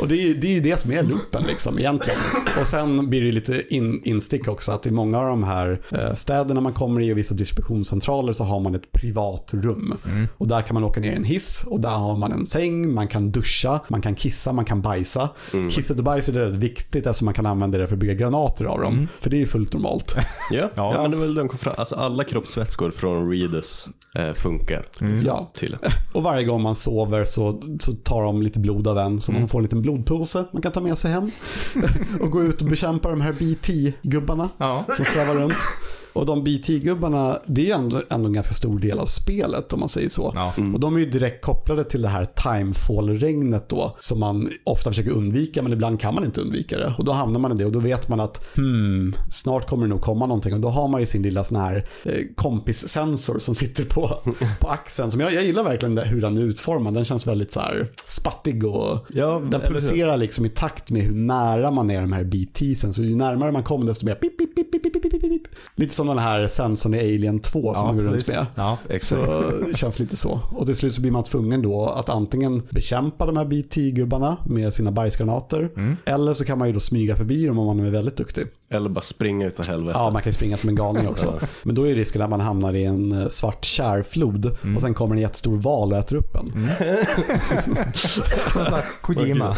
och det är, ju, det är ju det som är loopen liksom egentligen. Och sen blir det ju lite in, instick också att i många av de här eh, städerna man kommer i och vissa distributionscentraler så har man ett privat rum. Och där kan man åka ner i en hiss och där har man en säng, man kan duscha, man kan kissa, man kan bajsa. Kisset och bajset är väldigt viktigt eftersom man kan använda det för att bygga granater av dem. För det är ju fullt normalt. [LAUGHS] Ja, Ja. men det var väl den. Alltså alla kroppsvätskor från Reedus eh, funkar. Ja. Tydligen. [LAUGHS] Och varje gång man sover så, så tar de lite blod av en så man får en liten blodpåse man kan ta med sig hem. [LAUGHS] och gå ut och bekämpa de här BT-gubbarna Ja. som svävar runt. sound. [LAUGHS] Och de BT-gubbarna, det är ju ändå, ändå en ganska stor del av spelet om man säger så. Ja. Och de är ju direkt kopplade till det här timefall-regnet då, som man ofta försöker undvika, men ibland kan man inte undvika det. Och då hamnar man i det och då vet man att hmm, snart kommer det nog komma någonting. Och då har man ju sin lilla sån här eh, kompissensor som sitter på, på axeln. Som jag, jag gillar verkligen det, hur den är utformad. Den känns väldigt så här spattig och Ja, den pulserar liksom i takt med hur nära man är de här BTsen. Så ju närmare man kommer desto mer pip, pip, pip, pip, pip, pip, pip. Lite som den här sensorn i Alien 2 som Ja, man går runt med. Ja. Exakt. Så det känns lite så. Och till slut så blir man tvungen då att antingen bekämpa de här BT-gubbarna med sina bajsgranater. Mm. Eller så kan man ju då smyga förbi dem om man är väldigt duktig. Eller bara springa utav helvete. Ja, man kan ju springa som en galning också. Men då är risken att man hamnar i en eh, svart kärflod Mm. och sen kommer en jättestor val och äter upp en. [LAUGHS] Som sagt, Kojima.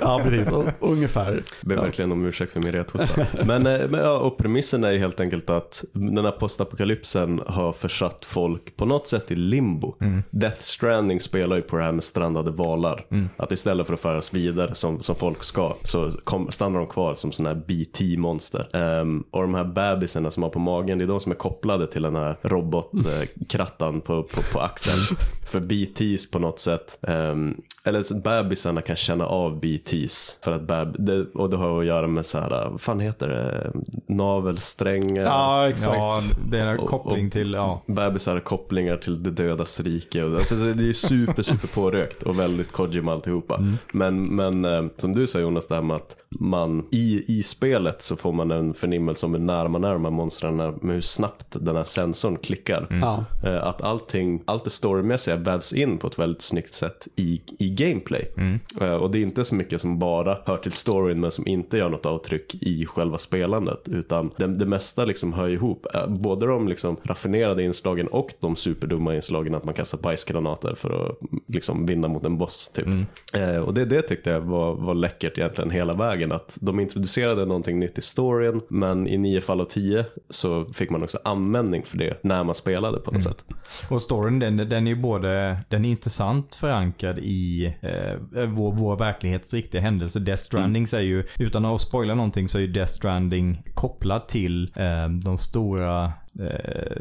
Ja, precis. Och, ungefär. Ber verkligen om ursäkt för min rethosta. men, eh, men ja, och premissen är ju helt enkelt att den här postapokalypsen har försatt folk på något sätt i limbo. Death Stranding spelar ju på det här med strandade valar. Att istället för att föras vidare som, som folk ska så kom, stannar de kvar som sådana här BT-monster monster. Ehm, och de här bebisarna som har på magen, det är de som är kopplade till den här robotkrattan på, på, på axeln. [LAUGHS] För BTs på något sätt, ehm, eller så bebisarna kan känna av BTs. För att beb, det, och det har att göra med så här, vad fan heter det, navelsträngar. Ja, exakt. Ja, det är en Och- koppling till, ja. Bebisar kopplingar till det dödas rike. Och, alltså, det är super, super pårökt och väldigt Kojima alltihopa. Men, men eh, som du sa Jonas, det här med att man i, i spelet så får man en förnimmelse om hur nära man är de här monstren, med hur snabbt den här sensorn klickar. Ja. Eh, Att allting, allt det storymässiga vävs in på ett väldigt snyggt sätt i, i gameplay. Eh, Och det är inte så mycket som bara hör till storyn men som inte gör något avtryck i själva spelandet. Utan det, det mesta liksom hör ihop. Eh, Både de liksom raffinerade inslagen och de superdumma inslagen att man kastar bajsgranater för att liksom vinna mot en boss. Typ. Eh, Och det, det tyckte jag var, var läckert egentligen hela vägen. Att de introducerade någonting nytt i storyn men i nio fall av tio så fick man också användning för det när man spelade på något sätt. Och storyn den, den är ju både, den är intressant förankrad i eh, vår, vår verklighets riktiga händelse. Death Stranding säger ju, utan att spoila någonting så är ju Death Stranding kopplad till eh, de stora eh,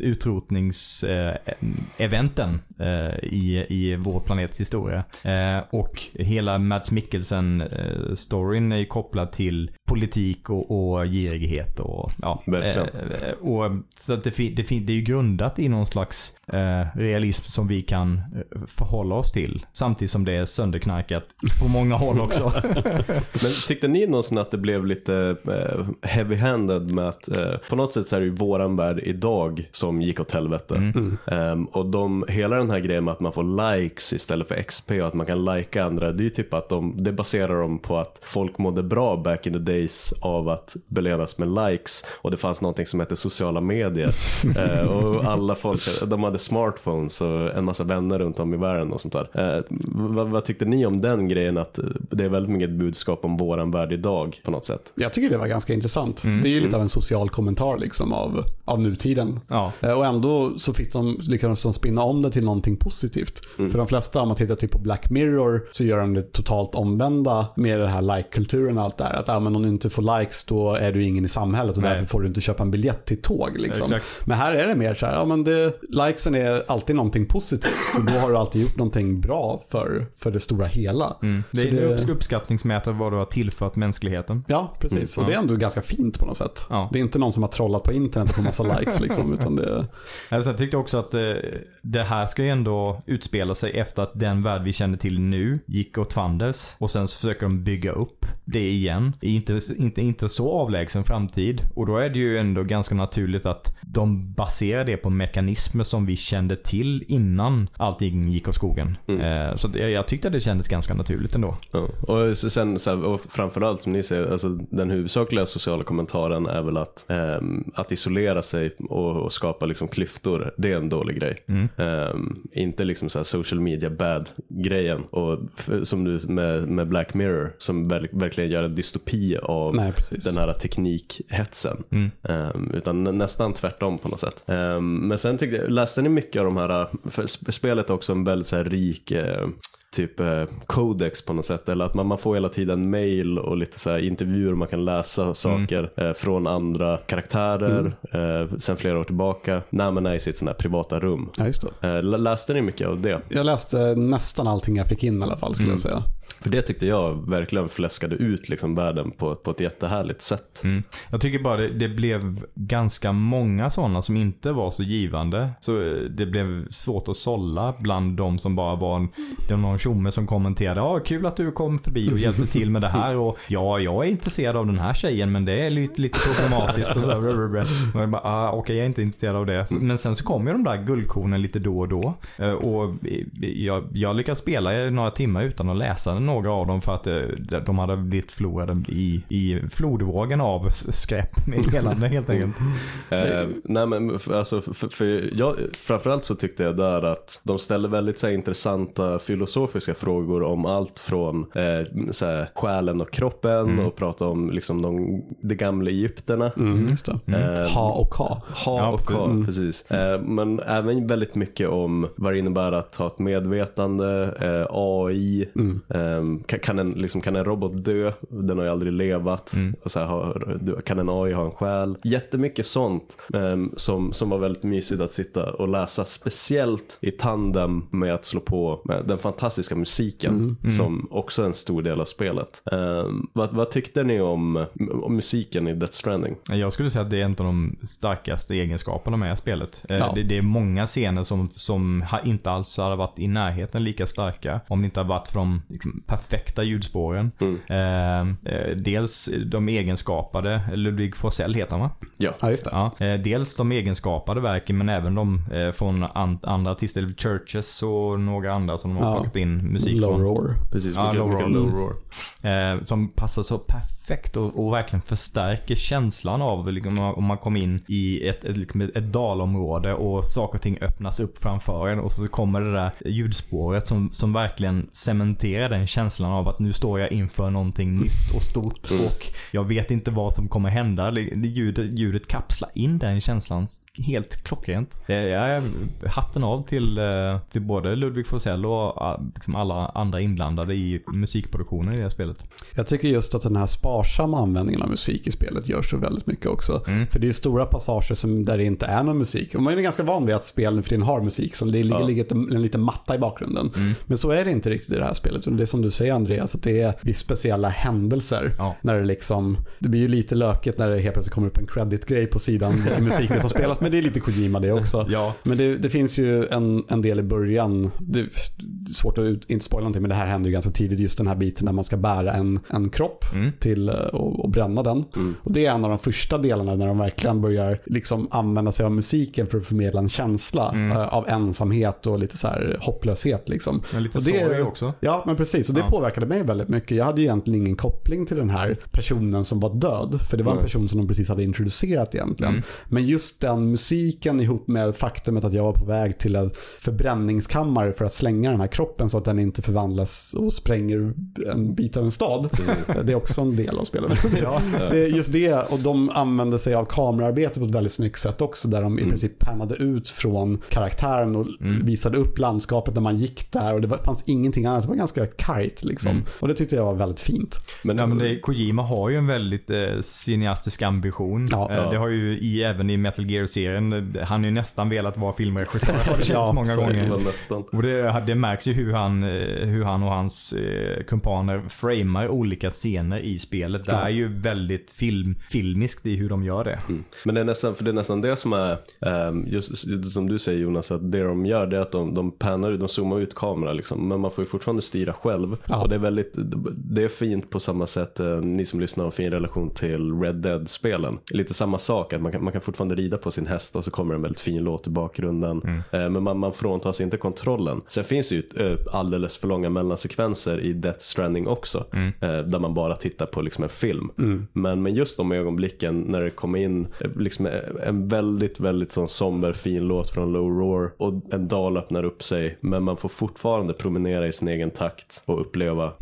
utrotningseventen eh, i, i vår planets historia. Eh, och hela Mads Mikkelsen-storyn är ju kopplad till politik och, och girighet och ja. Eh, och, så att det, det, det är ju grundat i någon slags eh, realism som vi kan eh, förhålla oss till. Samtidigt som det är sönderknarkat på många håll också. [LAUGHS] [LAUGHS] Men tyckte ni någonsin att det blev lite eh, heavy-handed med att eh, på något sätt så är det ju våran värld idag som gick åt helvete. Ehm, och de, hela den här grejen med att man får likes istället för XP och att man kan lika andra, det är ju typ att de, det baserar de på att folk mådde bra back in the days av att belönas med likes och det fanns någonting som hette sociala medier. [LAUGHS] Eh, och alla folk, de hade smartphones och en massa vänner runt om i världen och sånt där. Eh, vad, vad tyckte ni om den grejen att det är väldigt mycket budskap om våran värld idag på något sätt? Jag tycker det var ganska intressant. Det är ju lite av en social kommentar liksom av, av nutiden. ja. Eh, Och ändå så fick de, lyckades de spinna om det till någonting positivt. För de flesta, om man tittar typ på Black Mirror, så gör de det totalt omvända med det här like-kulturen och allt det här. Att ah, men om du inte får likes, då är du ingen i samhället och Nej. därför får du inte köpa en biljett till tåg. Liksom. Exakt. Men här är det mer så här, ja men det, likesen är alltid någonting positivt. För då har du alltid gjort någonting bra för, för det stora hela. Det Så är en upps- uppskattningsmätare vad du har tillfört mänskligheten. Ja, precis. Och det är ändå ganska fint på något sätt. Ja. Det är inte någon som har trollat på internet får massa likes liksom, utan det [LAUGHS] Alltså, jag tyckte också att eh, det här ska ju ändå utspela sig efter att den värld vi känner till nu gick åt fanders. Och sen så försöker de bygga upp det igen. I inte, inte, inte så avlägsen framtid. Och då är det ju ändå ganska naturligt att de baserar det på mekanismer som vi kände till innan allting gick åt skogen. Eh, så jag, jag tyckte det kändes ganska naturligt ändå. Ja. Och sen så här, och framförallt som ni säger, alltså den huvudsakliga sociala kommentaren är väl att, ehm, att isolera sig och, och skapa liksom klyftor, det är en dålig grej. Ehm, inte liksom så här social media bad grejen och som du med, med Black Mirror som verk, verkligen gör en dystopi av Nej, den här teknikhetsen. Ehm, utan nä- nästan tvärtom på något sätt. Ehm, men sen tyckte jag, läste ni mycket av de här, för sp- spelet är också en väldigt så här rik eh, typ eh, codex på något sätt. Eller att man, man får hela tiden mail och lite så intervjuer man kan läsa saker eh, från andra karaktärer eh, sen flera år tillbaka. När man är i sitt sådana här privata rum. Ja. Eh, lä- läste ni mycket av det? Jag läste nästan allting jag fick in i alla fall skulle jag säga. För det tyckte jag verkligen fläskade ut liksom världen på, på ett jättehärligt sätt. Mm. Jag tycker bara det, det blev ganska många sådana som inte var så givande. Så eh, det blev svårt att sålla bland de som bara var en, det var någon tjomme som kommenterade ja kul att du kom förbi och hjälpte till med det här och ja jag är intresserad av den här tjejen men det är lite, lite problematiskt och så här, och jag bara, ah, okej jag är inte intresserad av det. Men sen så kommer ju de där guldkornen lite då och då. Eh, och eh, jag, jag lyckades spela några timmar utan att läsa några av dem för att eh, de hade blivit förlorade i, i flodvågen av skräpmeddelande helt enkelt. [LAUGHS] Eh, nej men alltså, för, för jag, framförallt så tyckte jag där att de ställde väldigt så här, intressanta filosofiska frågor om allt från eh, så här, själen och kroppen och prata om liksom de, de gamla egypterna. Mm, det. Eh, Ha och ha. Ha Ja, och precis. ha, Mm. precis. Eh, men även väldigt mycket om vad det innebär att ha ett medvetande, eh, AI, Mm. Eh, Um, kan, en, liksom, kan en robot dö? Den har ju aldrig levat. Mm. Och så här, har, kan en AI ha en själ? Jättemycket sånt um, som, som var väldigt mysigt att sitta och läsa. Speciellt i tandem med att slå på med den fantastiska musiken Mm. Mm. som också är en stor del av spelet. Um, vad, vad tyckte ni om, om musiken i Death Stranding? Jag skulle säga att det är en av de starkaste egenskaperna med spelet. Eh, Ja. Det, det är många scener som, som inte alls hade varit i närheten lika starka om det inte hade varit de liksom, perfekta ljudspåren. Mm. Eh, eh, dels de egenskapade, Ludvig Forsell heter han va? Ja. Ja, just det. Ja, eh, dels de egenskapade verken men även de eh, från an, andra artister, Churches och några andra som de har Ja. plockat in musik Low från. roar. Precis, Ja, low roar. low roar. Eh, som passar så perfekt och, och verkligen förstärker känslan av liksom, om man kommer in i ett, ett, liksom ett dalområde och saker och ting öppnas upp framför en och så kommer det där ljudspåret som, som verkligen cementerar den känslan av att nu står jag inför någonting nytt och stort och jag vet inte vad som kommer hända. Det, det ljudet, ljudet kapslar in den känslan helt klockrent. Jag är hatten av till, eh, till både Ludvig Forsell och ah, liksom alla andra inblandade i musikproduktionen i det här spelet. Jag tycker just att den här sparsamma användningen av musik i spelet gör så väldigt mycket också. Mm. För det är stora passager som, där det inte är någon musik. Och man är ganska van vid att spel nu för tiden har musik, så det ligger, Ja. ligger en, en liten matta i bakgrunden. Mm. Men så är det inte riktigt i det här spelet. Det är som du säger Andreas, att det är vid speciella händelser. Ja. När det liksom, det blir ju lite lökigt när det helt plötsligt kommer upp en credit-grej på sidan, vilken musik det är som [LAUGHS] spelas. Men det är lite Kojima det också. [LAUGHS] Ja. Men det, det finns ju en, en del i början, det är svårt att ut, inte spoila någonting, men det här händer ju ganska tidigt, just den här biten när man ska bära en, en kropp Mm. till eh, och, och bränna den. Mm. Och det är en av de första delarna när de verkligen börjar liksom använda sig av musiken för att förmedla en känsla Mm. eh, av ensamhet och lite så här hopplöshet. Liksom. Men lite Och det- sorg också. Ja, men precis. Och det Ja. påverkade mig väldigt mycket. Jag hade ju egentligen ingen koppling till den här personen som var död. För det var en Nej. person som de precis hade introducerat egentligen. Mm. Men just den musiken ihop med faktumet att jag var på väg till en förbränningskammare för att slänga den här kroppen så att den inte förvandlas och spränger en bit av en stad. Det är också en del av spelet. [LAUGHS] Ja. Det, just det, och de använde sig av kamerarbete på ett väldigt snyggt sätt också. Där de i Mm. princip pannade ut från karaktären och Mm. visade upp landskapet när man gick där. Och det var, fanns ingenting annat. Det var ganska kargt liksom. Mm. Och det tyckte jag var väldigt fint. Men, Ja, men det, Kojima har ju en väldigt eh, cineastisk ambition. Ja. eh, Ja. Det har ju i, även i Metal Gear-serien, eh, han har ju nästan velat vara filmregissör har det [LAUGHS] Ja, många gånger. nästan. Och det, det märks ju hur han, hur han och hans eh, kumpaner framar olika scener i spelet. Det är ju väldigt film, filmiskt i hur de gör det. Mm. Men det är, nästan, för det är nästan det som är, ehm, just som du säger Jonas, att det de gör det är att de, de pannar ut, de zoomar ut kameran liksom. Men man får ju fortfarande styra själv. Ja. Och det är väldigt, det är fint på samma sätt, eh, ni som lyssnar har en fin relation till Red Dead-spelen. Lite samma sak, att man kan, man kan fortfarande rida på sin häst och så kommer en väldigt fin låt i bakgrunden. Eh, Men man, man fråntas inte kontrollen. Sen finns det ju eh, alldeles för långa mellansekvenser i Death Stranding också. eh, Där man bara tittar på liksom en film. Men, men just de ögonblicken när det kommer in liksom en väldigt, väldigt sån somber fin låt från Low Roar och en dal öppnar upp sig men man får fortfarande promenera i sin egen takt och uppleva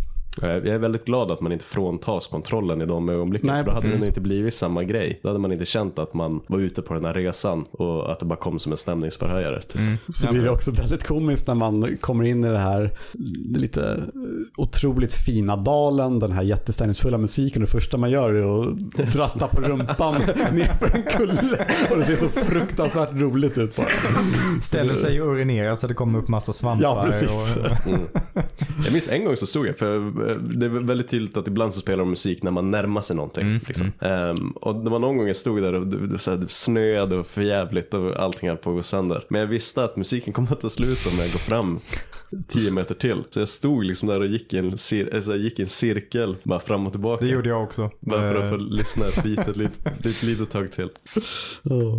jag är väldigt glad att man inte fråntas kontrollen i de ögonblicken. Nej, för då hade precis. den inte blivit samma grej. Då hade man inte känt att man var ute på den här resan och att det bara kom som en stämningsförhöjare. Typ. Så Ja, blir det också väldigt komiskt när man kommer in i det här lite eh, otroligt fina dalen, den här jättestämningsfulla musiken. Det första man gör är att dratta på rumpan [LAUGHS] nerför en kulle. Och det ser så fruktansvärt roligt ut bara. Ställer sig och urinerar så det kommer upp massa svampar. Ja, precis. Och, Mm. Jag minns en gång så stod jag, för eh, det är väldigt tydligt att ibland så spelar de musik när man närmar sig någonting. Mm, Liksom. Ehm, och det var någon gång jag stod där och det, det, så här, det snöade och för jävligt och allting höll på att gå sönder. Men jag visste att musiken kommer att ta slut om jag går fram 10 meter till. Så jag stod liksom där och gick i en, cir- alltså, jag gick i en cirkel bara fram och tillbaka. det gjorde jag också. Bara för att Eh, få lyssna ett litet, litet, litet, litet tag till.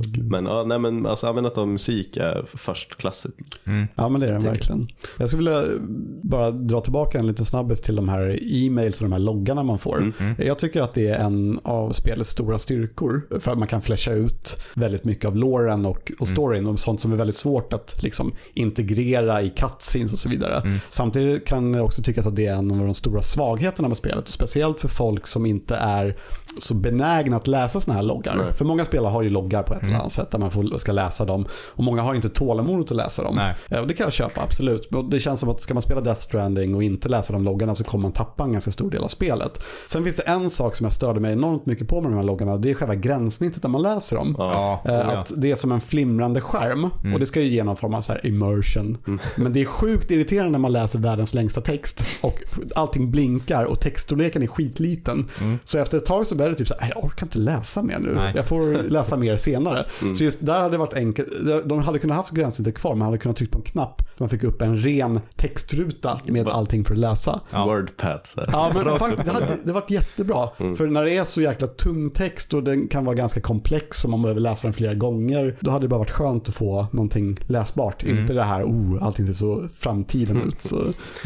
Gud. Men ja, nej men alltså användandet av musik är förstklassigt. Mm. Ja men det är den verkligen. Jag skulle vilja bara dra tillbaka en liten snabbis till de här e-mails och de här loggarna man får. Jag tycker att det är en av spelets stora styrkor. För att man kan flasha ut väldigt mycket av loren och, och storyn och sånt som är väldigt svårt att liksom, integrera i cutscenes och så vidare. Samtidigt kan det också tyckas att det är en av de stora svagheterna med spelet. Och speciellt för folk som inte är så benägna att läsa såna här loggar. Nej. För många spelare har ju loggar på ett eller annat sätt där man får, ska läsa dem. Och många har inte tålamodet att läsa dem. Nej. Eh, Och det kan jag köpa, absolut. Det känns som att ska man spela Death Stranding och inte läsa de loggarna så kommer man tappa en ganska stor del av spelet. Sen finns det en sak som jag störde mig enormt mycket på med de här loggarna. Det är själva gränssnittet när man läser dem. Ja, Eh, ja. Att det är som en flimrande skärm och det ska ju ge någon form av så här immersion. Men det är sjukt irriterande när man läser världens längsta text och allting blinkar och textstorleken är skitliten. Så efter ett tag så börjar det typ så här, "Äh, jag orkar inte läsa mer nu. Nej. Jag får läsa mer senare. [LAUGHS] Så just där hade det varit enkelt. De hade kunnat haft gränssnittet kvar, man hade kunnat trycka på en knapp man fick upp en ren textruta med allting för att läsa. Ja. Wordpad. Ja, men [LAUGHS] faktiskt, det hade det varit jättebra. För när det är så jäkla tung text och den kan vara ganska komplex och man behöver läsa den flera gånger, då hade det bara varit skönt att få någonting läsbart. Inte det här, oh, allting ser så framtiden ut. Så,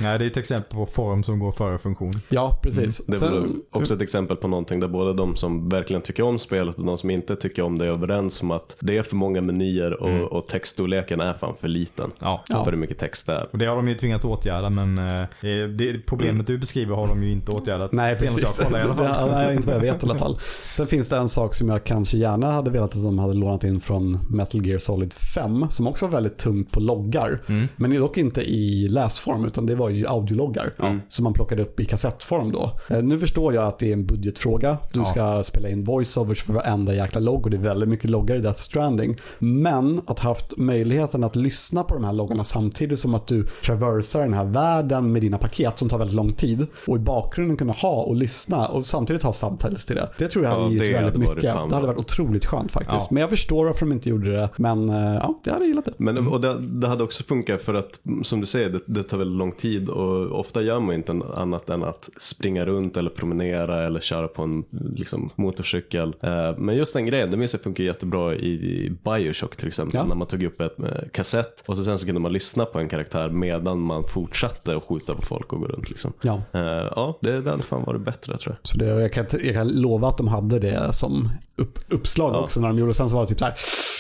Nej, det är ett exempel på form som går före funktion. ja, precis. Det är Sen, också ett exempel på någonting där både de som verkligen tycker om spelet och de som inte tycker om det är överens om att det är för många menyer och, och textstorleken är fan för liten. Ja. För hur mycket text det är. Och det har de ju tvingats åtgärda men eh, det, det problemet du beskriver har de ju inte åtgärdat. Nej, precis. Jag kollade, i alla [LAUGHS] fall. Det- Nej, inte vad jag vet i alla fall. Sen finns det en sak som jag kanske gärna hade velat att de hade lånat in från Metal Gear Solid 5, som också var väldigt tungt på loggar. Mm. Men dock inte i läsform, utan det var ju audiologgar. Som man plockade upp i kassettform då. Eh, Nu förstår jag att det är en budgetfråga. Du Ja. ska spela in voiceovers för varenda jäkla logg och det är väldigt mycket loggar i Death Stranding. Men att ha haft möjligheten att lyssna på de här loggarna samtidigt som att du traversar den här världen med dina paket som tar väldigt lång tid och i bakgrunden kunna ha och lyssna och samtidigt ha subtitles till det. Det tror jag Ja, hade gett det väldigt hade mycket. fan Det hade varit otroligt skönt faktiskt. Ja. Men jag förstår varför de inte gjorde det. Men eh, ja, jag hade gillat det. Men och det, det hade också funkat för att, som du säger, det, det tar väldigt lång tid och ofta gör man inte annat än att springa runt eller promenera eller köra på en liksom, motorcykel. Eh, men just den grejen, det minns jag funkar jättebra i, i Bioshock till exempel. Ja. När man tog upp ett eh, kassett och så sen så kunde man lyssna på en karaktär medan man fortsatte att skjuta på folk och gå runt. Liksom. Ja. Eh, ja, det, det hade fan varit bättre tror jag. Så det, jag, kan, jag kan lova att de hade det som upp, uppslag Ja. också när de gjorde. Sen så var det typ så här,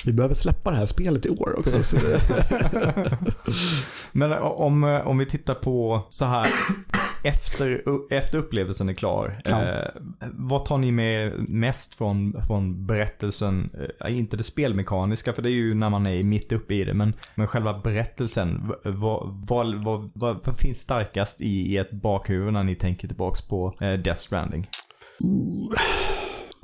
vi behöver släppa det här spelet i år också. [LAUGHS] Så [LAUGHS] [LAUGHS] om, eh, om vi tittar på så här [COUGHS] efter, efter upplevelsen är klar. Ja. Eh, vad tar ni med mest från, från berättelsen? Eh, inte det spelmekaniska för det är ju när man är mitt uppe i det. Men, men själva berättelsen. Vad, vad, vad, vad, finns starkast i, i ett bakhuvud när ni tänker tillbaks på eh, Death Stranding?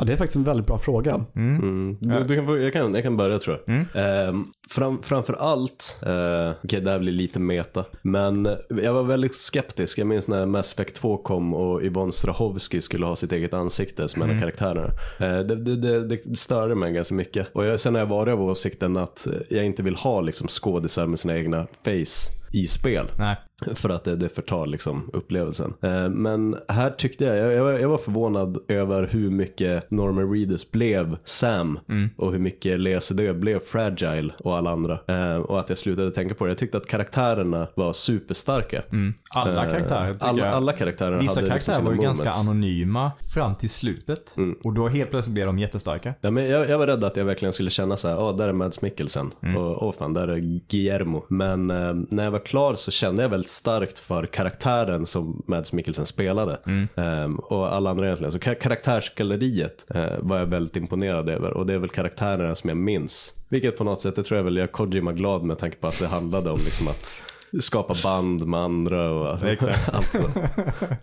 Ja, det är faktiskt en väldigt bra fråga. Mm. Du, du kan, jag, kan, jag kan börja tror jag. Ehm, fram, framför allt, uh, okej det här blir lite meta, men jag var väldigt skeptisk. Jag minns när Mass Effect 2 kom och Yvonne Strahovski skulle ha sitt eget ansikte som en av karaktärerna. Eh, det, det, det, det störde mig ganska mycket. Och jag, sen har jag varit av åsikten att jag inte vill ha liksom, skådisar med sina egna face i spel. Nej. För att det, det förtar liksom upplevelsen. Eh, men här tyckte jag, jag, jag, var- förvånad över hur mycket Norman Reedus blev Sam och hur mycket Lea Sedö blev Fragile och alla andra. Eh, och att jag slutade tänka på det. Jag tyckte att karaktärerna var superstarka. Mm. Alla Eh, karaktärer tycker alla, jag. alla karaktärer Vissa hade liksom karaktärer sina var ju ganska moments. anonyma fram till slutet. Mm. Och då helt plötsligt blev de jättestarka. Ja, men jag, jag var rädd att jag verkligen skulle känna så här, ja där är Mads Mikkelsen och åh fan, där är Guillermo. Men eh, när jag var klar så kände jag väldigt starkt för karaktären som Mads Mikkelsen spelade. Ehm, och alla andra egentligen. Så ka- karaktärsgalleriet eh, var jag väldigt imponerad över och det är väl karaktärerna som jag minns. Vilket på något sätt, det tror jag väl gör Kojima glad med tanke på att det handlade om liksom att skapa band med andra och [LAUGHS] Exakt. allt så.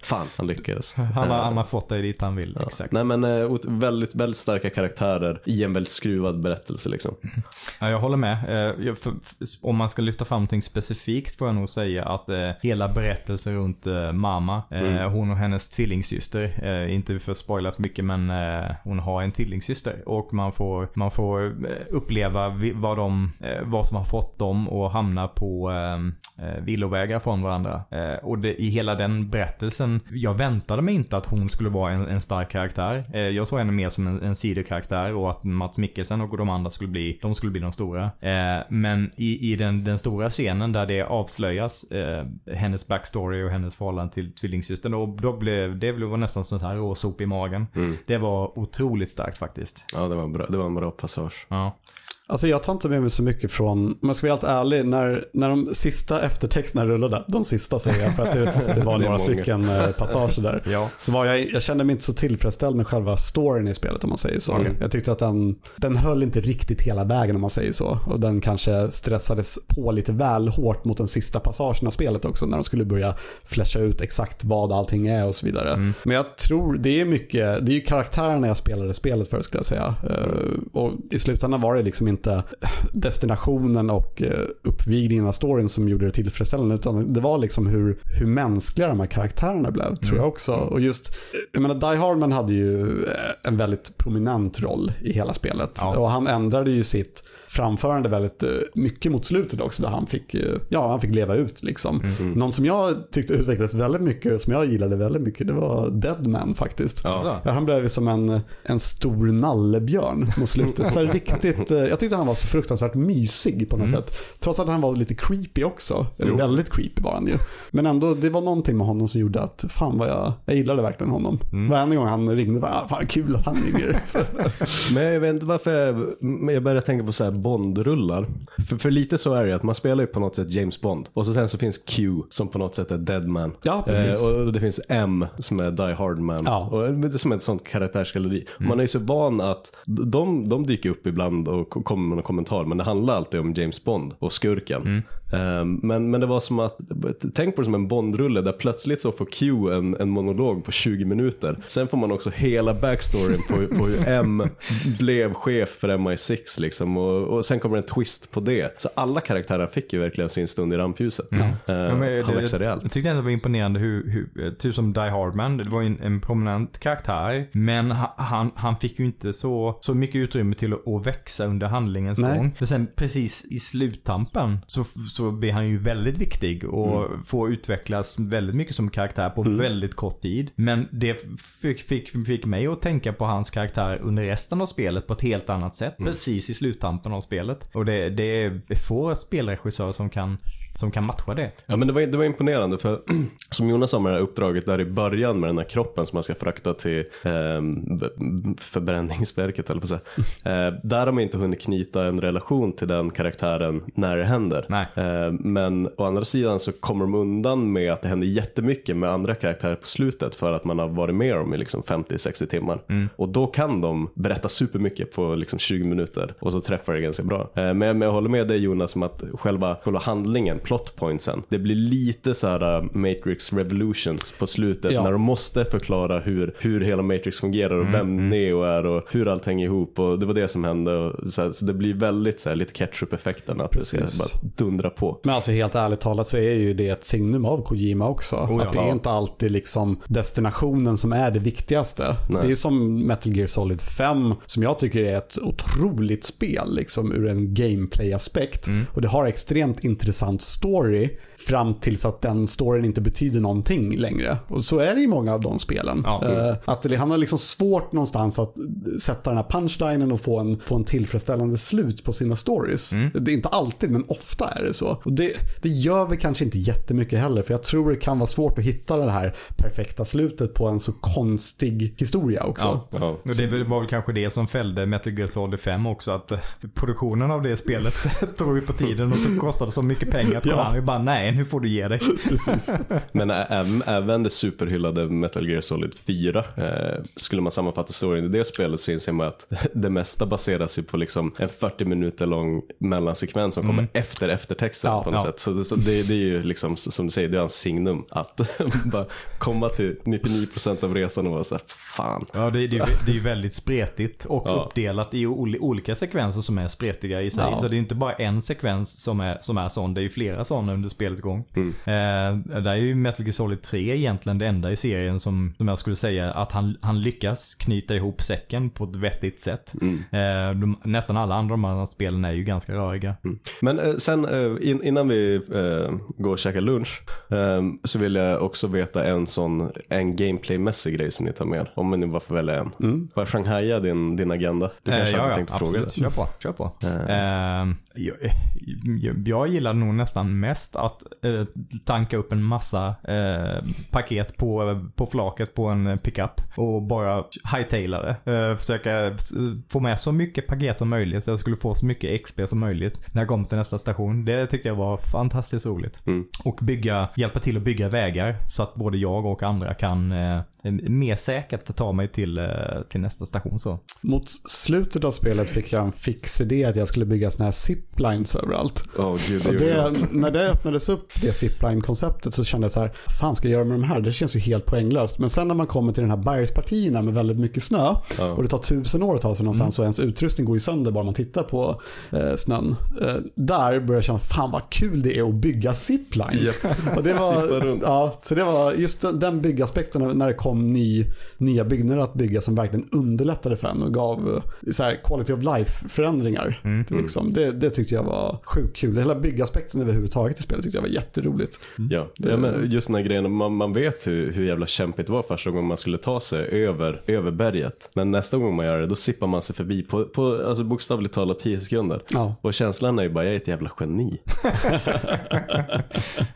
Fan, han lyckades. Han har, han har fått dig dit han vill. Exakt. Nej men eh, väldigt, väldigt starka karaktärer i en väldigt skruvad berättelse liksom. Ja, jag håller med. Eh, om man ska lyfta fram någonting specifikt får jag nog säga att eh, hela berättelsen runt eh, mamma, eh, hon och hennes tvillingsyster, eh, inte för att spoila för mycket men eh, hon har en tvillingsyster och man får, man får eh, uppleva vad, de, eh, vad som har fått dem att hamna på, eh, eh, villovägar från varandra. Eh, och det, i hela den berättelsen, jag väntade mig inte att hon skulle vara en, en stark karaktär. Eh, jag såg henne mer som en, en sidokaraktär och att Mats Mikkelsen och de andra skulle bli, de skulle bli de stora. Eh, men i, i den, den stora scenen där det avslöjas eh, hennes backstory och hennes förhållande till tvillingsystern, då, då blev det blev nästan sånt här råsop i magen. Det var otroligt starkt faktiskt. Ja, det var, bra. det var en bra passage. Ja. Alltså jag tar inte med mig så mycket från, om jag ska vara helt ärlig, när, när de sista eftertexterna rullade, de sista säger jag för att det, det var [LAUGHS] några många. stycken eh, passager där. Ja. Så var jag, jag kände mig inte så tillfredsställd med själva storyn i spelet om man säger så. Okej. Jag tyckte att den, den höll inte riktigt hela vägen om man säger så. Och den kanske stressades på lite väl hårt mot den sista passagen av spelet också när de skulle börja flasha ut exakt vad allting är och så vidare. Men jag tror det är mycket, det är ju karaktärerna jag spelade spelet för skulle jag säga. Eh, Och i slutändan var det liksom inte destinationen och eh, uppvigningen av storyn som gjorde det tillfredsställande utan det var liksom hur, hur mänskliga de här karaktärerna blev tror jag också. Och just, jag menar Die Hardman hade ju eh, en väldigt prominent roll i hela spelet. Ja. Och han ändrade ju sitt framförande väldigt eh, mycket mot slutet också där han fick, eh, ja, han fick leva ut liksom. Någon som jag tyckte utvecklades väldigt mycket, som jag gillade väldigt mycket, det var Deadman faktiskt. Ja. Ja, han blev ju som en, en stor nallebjörn mot slutet. Så [LAUGHS] riktigt, eh, jag tyckte han var så fruktansvärt mysig på något sätt. Trots att han var lite creepy också. Eller väldigt creepy var han ju. Men ändå, det var någonting med honom som gjorde att fan vad jag, jag gillade verkligen honom. Varje gång han ringde var ah, fan kul att han ringer. [LAUGHS] Men jag vet inte varför jag, men jag började tänka på så här Bond-rullar. För, för lite så är det att man spelar ju på något sätt James Bond. Och så sen så finns Q som på något sätt är Deadman. Ja, precis. Eh, och det finns M som är Die Hardman. Ja. Och det är som ett sånt karaktärsgalleri. Man är ju så van att de, de dyker upp ibland och kommer med någon kommentar. Men det handlar alltid om James Bond och skurken. Eh, men, men det var som att, tänk på det som en Bond-rulle där plötsligt så får Q en, en monolog på 20 minuter. Sen får man också hela backstoryn på, på hur M [LAUGHS] blev chef för MI6 liksom. Och, och sen kommer en twist på det. Så alla karaktärer fick ju verkligen sin stund i rampljuset. Eh, Ja, men han växer rejält. Jag tyckte ändå det var imponerande hur, hur typ som Die Hardman, det var en, en prominent karaktär. Men ha- han, han fick ju inte så, så mycket utrymme till att, att växa under handlingens Nej. gång. För sen precis i sluttampen så, så blir han ju väldigt viktig och Mm. får utvecklas väldigt mycket som karaktär på väldigt kort tid. Men det fick, fick, fick mig att tänka på hans karaktär under resten av spelet på ett helt annat sätt. Mm. Precis i sluttampen av spelet. Och det, det är få spelregissörer som kan som kan matcha det. Ja men det var, det var imponerande för [CLEARS THROAT] som Jonas sa med det här uppdraget där i början med den här kroppen som man ska frakta till b- förbränningsverket eller på. [LAUGHS] Eh, där har man inte hunnit knyta en relation till den karaktären när det händer. Eh, men å andra sidan så kommer de undan med att det händer jättemycket med andra karaktärer på slutet för att man har varit med dem i liksom 50-60 timmar. Och då kan de berätta supermycket på liksom 20 minuter och så träffar det ganska bra. Eh, men, men jag håller med dig Jonas om att själva, själva handlingen, plot pointsen, det blir lite så här uh, Matrix Revolutions på slutet Ja. när de måste förklara hur, hur hela Matrix fungerar och vem Neo är och hur allt hänger ihop och det var det som hände. Och så, här, så det blir väldigt så här, lite ketchup-effekten att det ska Precis. bara dundra på. Men alltså helt ärligt talat så är ju det ett signum av Kojima också. ja. att det är inte alltid liksom destinationen som är det viktigaste. Nej. Det är som Metal Gear Solid 5 som jag tycker är ett otroligt spel liksom ur en gameplay-aspekt. Och det har extremt intressant story fram tills att den storyn inte betyder någonting längre. Och så är det i många av de spelen. Ja. Eh, att det, han har liksom svårt någonstans att sätta den här punchlinen och få en, få en tillfredsställande slut på sina stories. Det är inte alltid, men ofta är det så. Och det, det gör vi kanske inte jättemycket heller, för jag tror det kan vara svårt att hitta det här perfekta slutet på en så konstig historia också. Ja. Ja. Och det var väl kanske det som fällde Metal Gear Solid 5 också. Att eh, produktionen av det spelet [LAUGHS] tog ju på tiden och det kostade så mycket pengar att Ja. Konami bara nej nu får du ge dig. [LAUGHS] Precis. Men även, även det superhyllade Metal Gear Solid 4, eh, skulle man sammanfatta storyn i det spelet så inser man att [LAUGHS] det mesta baserar sig på liksom en 40 minuter lång mellansekvens som kommer efter eftertexten Ja, på något ja. sätt. Så, det- så det, det är ju liksom, som du säger, det är hans signum att [LAUGHS] bara komma till 99% av resan och vara såhär, fan. Ja det, det, det är ju väldigt spretigt och Ja. uppdelat i ol- olika sekvenser som är spretiga i sig. Ja. Så det är inte bara en sekvens som är, som är sån. Det är ju flera flera sådana under spelets gång. Mm. Eh, där är ju Metal Gear Solid 3 egentligen det enda i serien som, som jag skulle säga att han, han lyckas knyta ihop säcken på ett vettigt sätt. Mm. Eh, de, nästan alla andra de andra spelen är ju ganska röriga. Men eh, sen eh, in, innan vi eh, går och käkar lunch eh, så vill jag också veta en sån en gameplaymässig grej som ni tar med. Om ni bara får välja en. Mm. Bara Shanghai din, din agenda. Du kanske Eh, hade tänkt att fråga absolut. det. Kör på. Kör på. Eh, jag, jag, jag gillar nog nästan mest att eh, tanka upp en massa eh, paket på, på flaket på en pickup och bara hightaila det. Eh, försöka få med så mycket paket som möjligt så jag skulle få så mycket XP som möjligt när jag kom till nästa station. Det tyckte jag var fantastiskt roligt. Mm. Och bygga, hjälpa till att bygga vägar så att både jag och andra kan eh, mer säkert ta mig till, eh, till nästa station. Så. Mot slutet av spelet fick jag en fix idé att jag skulle bygga såna här ziplines överallt. Åh gud, det det. [LAUGHS] när det öppnades upp, det zipline-konceptet, så kände jag så här, fan ska jag göra med de här? Det känns ju helt poänglöst. Men sen när man kommer till den här bergspartierna med väldigt mycket snö Ja. och det tar tusen år att ta sig någonstans och ens utrustning går ju sönder bara man tittar på eh, snön. Eh, där började jag känna, fan vad kul det är att bygga ziplines. [LAUGHS] Och det var, ja, så det var just den, den byggaspekten när det kom ny, nya byggnader att bygga som verkligen underlättade för en och gav eh, så här quality of life-förändringar. Liksom. Det, det tyckte jag var sjukt kul. Hela byggaspekten överhuvudtaget i spelet tyckte jag var jätteroligt. Ja, ja men just den här grejen, man, man vet hur, hur jävla kämpigt det var första gången man skulle ta sig över, över berget. Men nästa gång man gör det, då sippar man sig förbi på, på alltså bokstavligt talat 10 sekunder. Ja. Och känslan är ju bara, jag är ett jävla geni. [LAUGHS]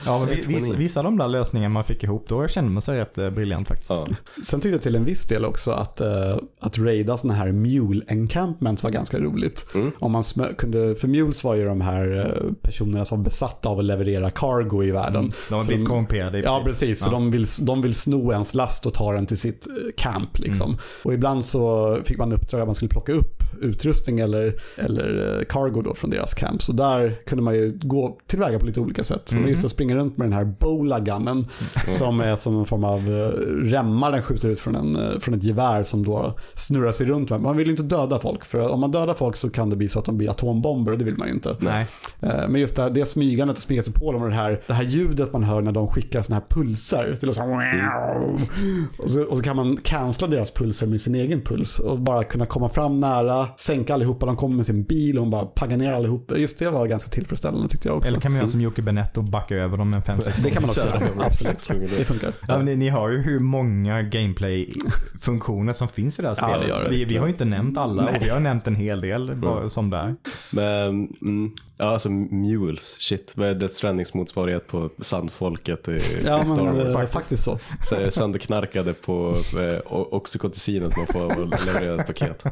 Ja, vissa, vissa av de där lösningarna man fick ihop, då kände man sig rätt eh, briljant faktiskt. Ja. Sen tyckte jag till en viss del också att, eh, att raida sådana här mule encampments var ganska roligt. Om man kunde, för mules var ju de här eh, personerna som var besatta av att leverera cargo i världen. De Så blivit korrumperade i Ja, precis. Så de, vill, de vill sno ens last och ta den till sitt eh, camp. Liksom. Och ibland så fick man uppdrag att man skulle plocka upp utrustning eller, eller eh, cargo då från deras camp. Så där kunde man ju gå tillväga på lite olika sätt. Så Just att springa runt med den här bowla-gunnen som är som en form av eh, remmar den skjuter ut från, en, från ett gevär som då snurrar sig runt. Man vill inte döda folk för om man dödar folk så kan det bli så att de blir atombomber och det vill man ju inte. Nej. Men just det, här, det smygandet och sig på dem och det här, det här ljudet man hör när de skickar såna här pulser. Det låter så här, och, så, och så kan man cancella deras pulser med sin egen puls och bara kunna komma fram nära, sänka allihopa, de kommer med sin bil och bara paggar ner allihop. Just det var ganska tillfredsställande tyckte jag också. Eller kan man göra som Jocke Benett och backa över dem en 5 det kan man också göra, absolut. Det funkar. Ja, men ni, ni hör ju hur många gameplay-funktioner som finns i det här Ja, spelet. det gör det. vi, vi har ju inte nämnt alla och vi har nämnt en hel del bara som där. Men, mm, ja alltså mules, shit. Vad är Death Strandings motsvarighet på sandfolket i, Ja i Star men Wars? eh, faktiskt så. [LAUGHS] Så är sönderknarkade på eh, o- oxycoticinet man får av att leverera ett paket.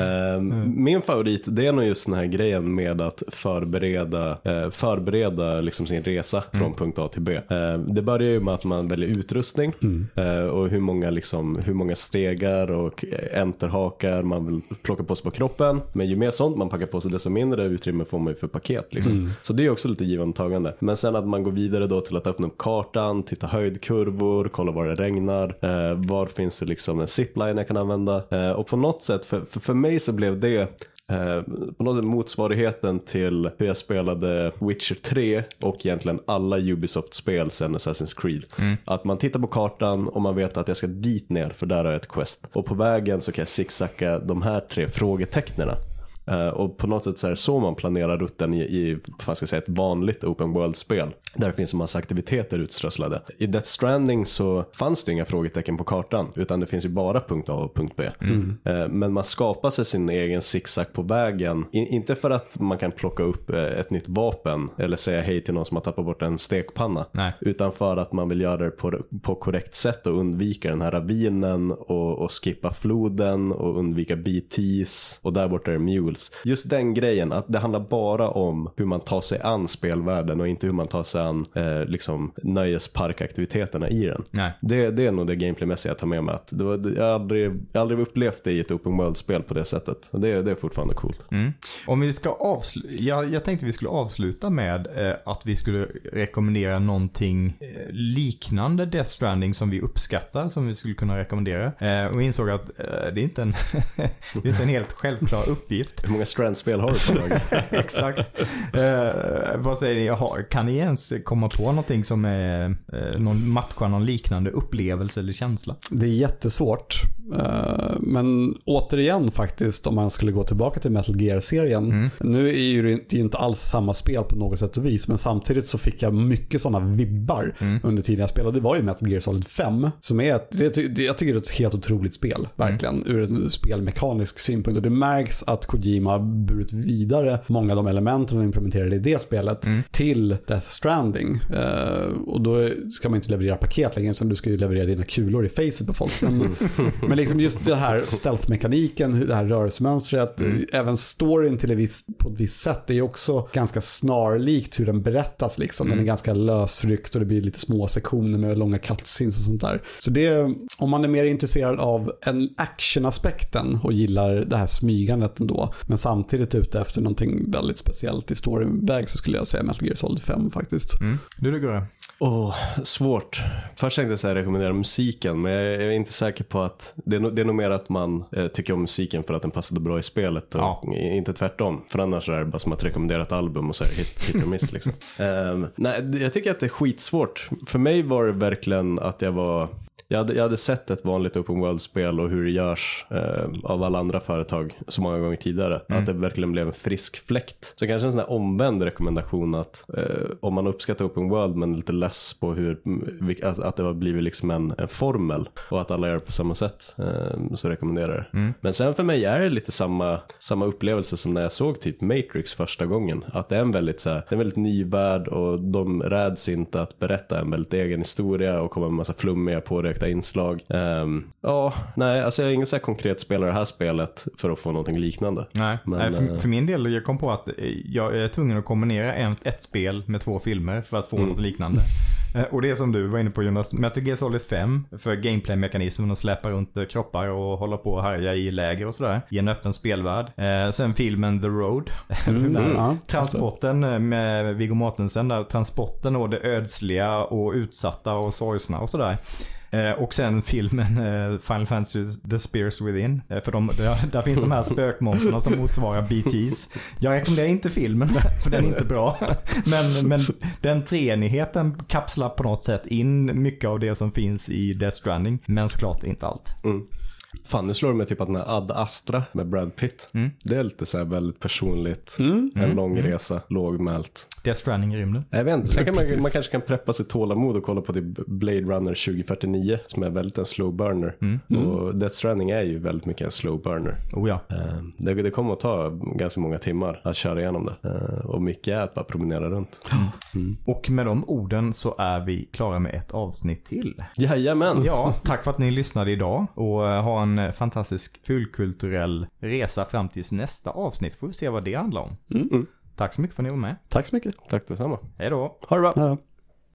Ehm, Min favorit det är nog just den här grejen med att förbereda, eh, förbereda liksom sin resa från punkt A till B. Ehm, det börjar ju med att man väljer utrustning eh, och hur många, liksom, hur många stegar och eh, enterhakar man vill plocka på sig på kroppen. Men ju mer sånt man packar på sig desto mindre utrymme får man ju för paket. Liksom. Så det är också lite givande och tagande. Men sen att man går vidare då till att öppna upp kartan, titta höjdkurvor, kolla var det regnar, eh, var finns det liksom en zipline jag kan använda. Eh, och på något sätt, för, för, för mig så blev det eh, på något sätt motsvarigheten till hur jag spelade Witcher 3 och egentligen alla Ubisoft-spel sen Assassin's Creed. Att man tittar på kartan och man vet att jag ska dit ner för där har jag ett quest. Och på vägen så kan jag zigzacka de här tre frågetecknena. Eh, och på något sätt så är det så man planerar rutten i, i vad ska jag säga, ett vanligt open world-spel. Där det finns en massa aktiviteter utströsslade. I Death Stranding så fanns det inga frågetecken på kartan. Utan det finns ju bara punkt A och punkt B. Eh, men man skapar sig sin egen zigzag på vägen. I, inte för att man kan plocka upp eh, ett nytt vapen. Eller säga hej till någon som har tappat bort en stekpanna. Nej. Utan för att man vill göra det på, på korrekt sätt och undvika den här ravinen och, och skippa floden och undvika BTs och där borta är det mules. Just den grejen, att det handlar bara om hur man tar sig an spelvärlden och inte hur man tar sig an eh, liksom nöjesparkaktiviteterna i den. Nej. Det, det är nog det gameplaymässiga jag tar med mig. Att det var, jag, har aldrig, jag aldrig upplevt det i ett open world-spel på det sättet. Det, det är fortfarande coolt. Mm. Om vi ska avsluta, jag, jag tänkte vi skulle avsluta med eh, att vi skulle rekommendera någonting eh, liknande Death Stranding som vi uppskattar, som vi skulle kunna rekommendera. Eh, och insåg att eh, det är inte en, [LAUGHS] det är inte en helt självklar uppgift. Hur många Strand-spel har du på lager? [LAUGHS] Exakt. Eh, vad säger ni? Jaha, kan ni ens komma på någonting som är eh, någon matcha någon liknande upplevelse eller känsla? Det är jättesvårt. Eh, Men återigen faktiskt, om man skulle gå tillbaka till Metal Gear-serien. Nu är ju det inte- alls samma spel på något sätt och vis, men samtidigt så fick jag mycket sådana vibbar under tiden jag spelade. Det var ju Metal Gear Solid 5, som är ett, det, det, jag tycker det är ett helt otroligt spel, verkligen, ur en spelmekanisk synpunkt. Och det märks att Kojima har burit vidare många av de elementen han implementerade i det spelet till Death Stranding. Eh, och då ska man inte leverera paket längre, utan du ska ju leverera dina kulor i facet på folk. Men, men liksom just det här stealth-mekaniken, det här rörelsemönstret, även storyn till ett visst, på ett visst sätt är ju också ganska snarlikt hur den berättas. Liksom. Den är ganska lösryckt och det blir lite små sektioner med långa cutscenes och sånt där. Så det, om man är mer intresserad av en actionaspekten och gillar det här smygandet ändå, men samtidigt ute efter någonting väldigt speciellt i storyväg så skulle jag säga Metal Gear Solid 5 faktiskt. Mm. Du då Gurra? Åh, svårt. Först tänkte jag säga rekommendera musiken, men jag är inte säker på att det är, nog, det är nog mer att man eh, tycker om musiken för att den passade bra i spelet och Ja. inte tvärtom. För annars är det bara som att rekommendera ett album och så är det hit, hit och miss liksom. [LAUGHS] Ehm, nej, jag tycker att det är skitsvårt. För mig var det verkligen att jag var jag hade, jag hade sett ett vanligt open world-spel och hur det görs eh, av alla andra företag så många gånger tidigare. Att det verkligen blev en frisk fläkt. Så kanske en sån här omvänd rekommendation att eh, om man uppskattar open world men är lite less på hur, att, att det har blivit liksom en, en formel och att alla gör det på samma sätt eh, så rekommenderar jag det. Men sen för mig är det lite samma, samma upplevelse som när jag såg typ Matrix första gången. Att det är en väldigt, så här, det är en väldigt ny värld och de räds inte att berätta en väldigt egen historia och komma med massa flummiga pårökta inslag. Ehm, ja, nej, alltså jag är ingen så här konkret spelare i det här spelet för att få någonting liknande. Nej, Men, nej för, eh, för min del, jag kom på att eh, jag är tvungen att kombinera en, ett spel med två filmer för att få något liknande. [LAUGHS] Eh, Och det är som du var inne på Jonas, Metal Gear Solid 5 för gameplay-mekanismen och släppa runt kroppar och hålla på och härja i läger och sådär. I en öppen spelvärld. Eh, sen filmen The Road. [LAUGHS] Mm, ja, transporten med Viggo Mortensen där, transporten och det ödsliga och utsatta och sorgsna och sådär. Eh, och sen filmen eh, Final Fantasy The Spears Within. Eh, för de, där, där finns de här spökmonstren som motsvarar BTs. Jag rekommenderar inte filmen för den är inte bra. Men, men den treenigheten kapslar på något sätt in mycket av det som finns i Death Stranding. Men såklart inte allt. Mm. Fan, nu slår det mig typ att den här Ad Astra med Brad Pitt. Mm. Det är lite så här väldigt personligt. En lång resa, lågmält. Death Stranding i rymden. Jag vet inte, sen kan man, man kanske kan preppa sitt tålamod och kolla på typ Blade Runner 2049 som är väldigt en slow burner. Och Death Stranding är ju väldigt mycket en slow burner. Oh ja. Eh, Det, det kommer att ta ganska många timmar att köra igenom det. Eh, Och mycket är att bara promenera runt. Och med de orden så är vi klara med ett avsnitt till. Jajamän! Ja, tack för att ni lyssnade idag och eh, en eh, fantastisk fulkulturell resa fram tills nästa avsnitt. Får vi se vad det handlar om. Mm. Tack så mycket för att ni var med. Tack så mycket. Tack detsamma. Hej då. Ha det bra! Ja, då.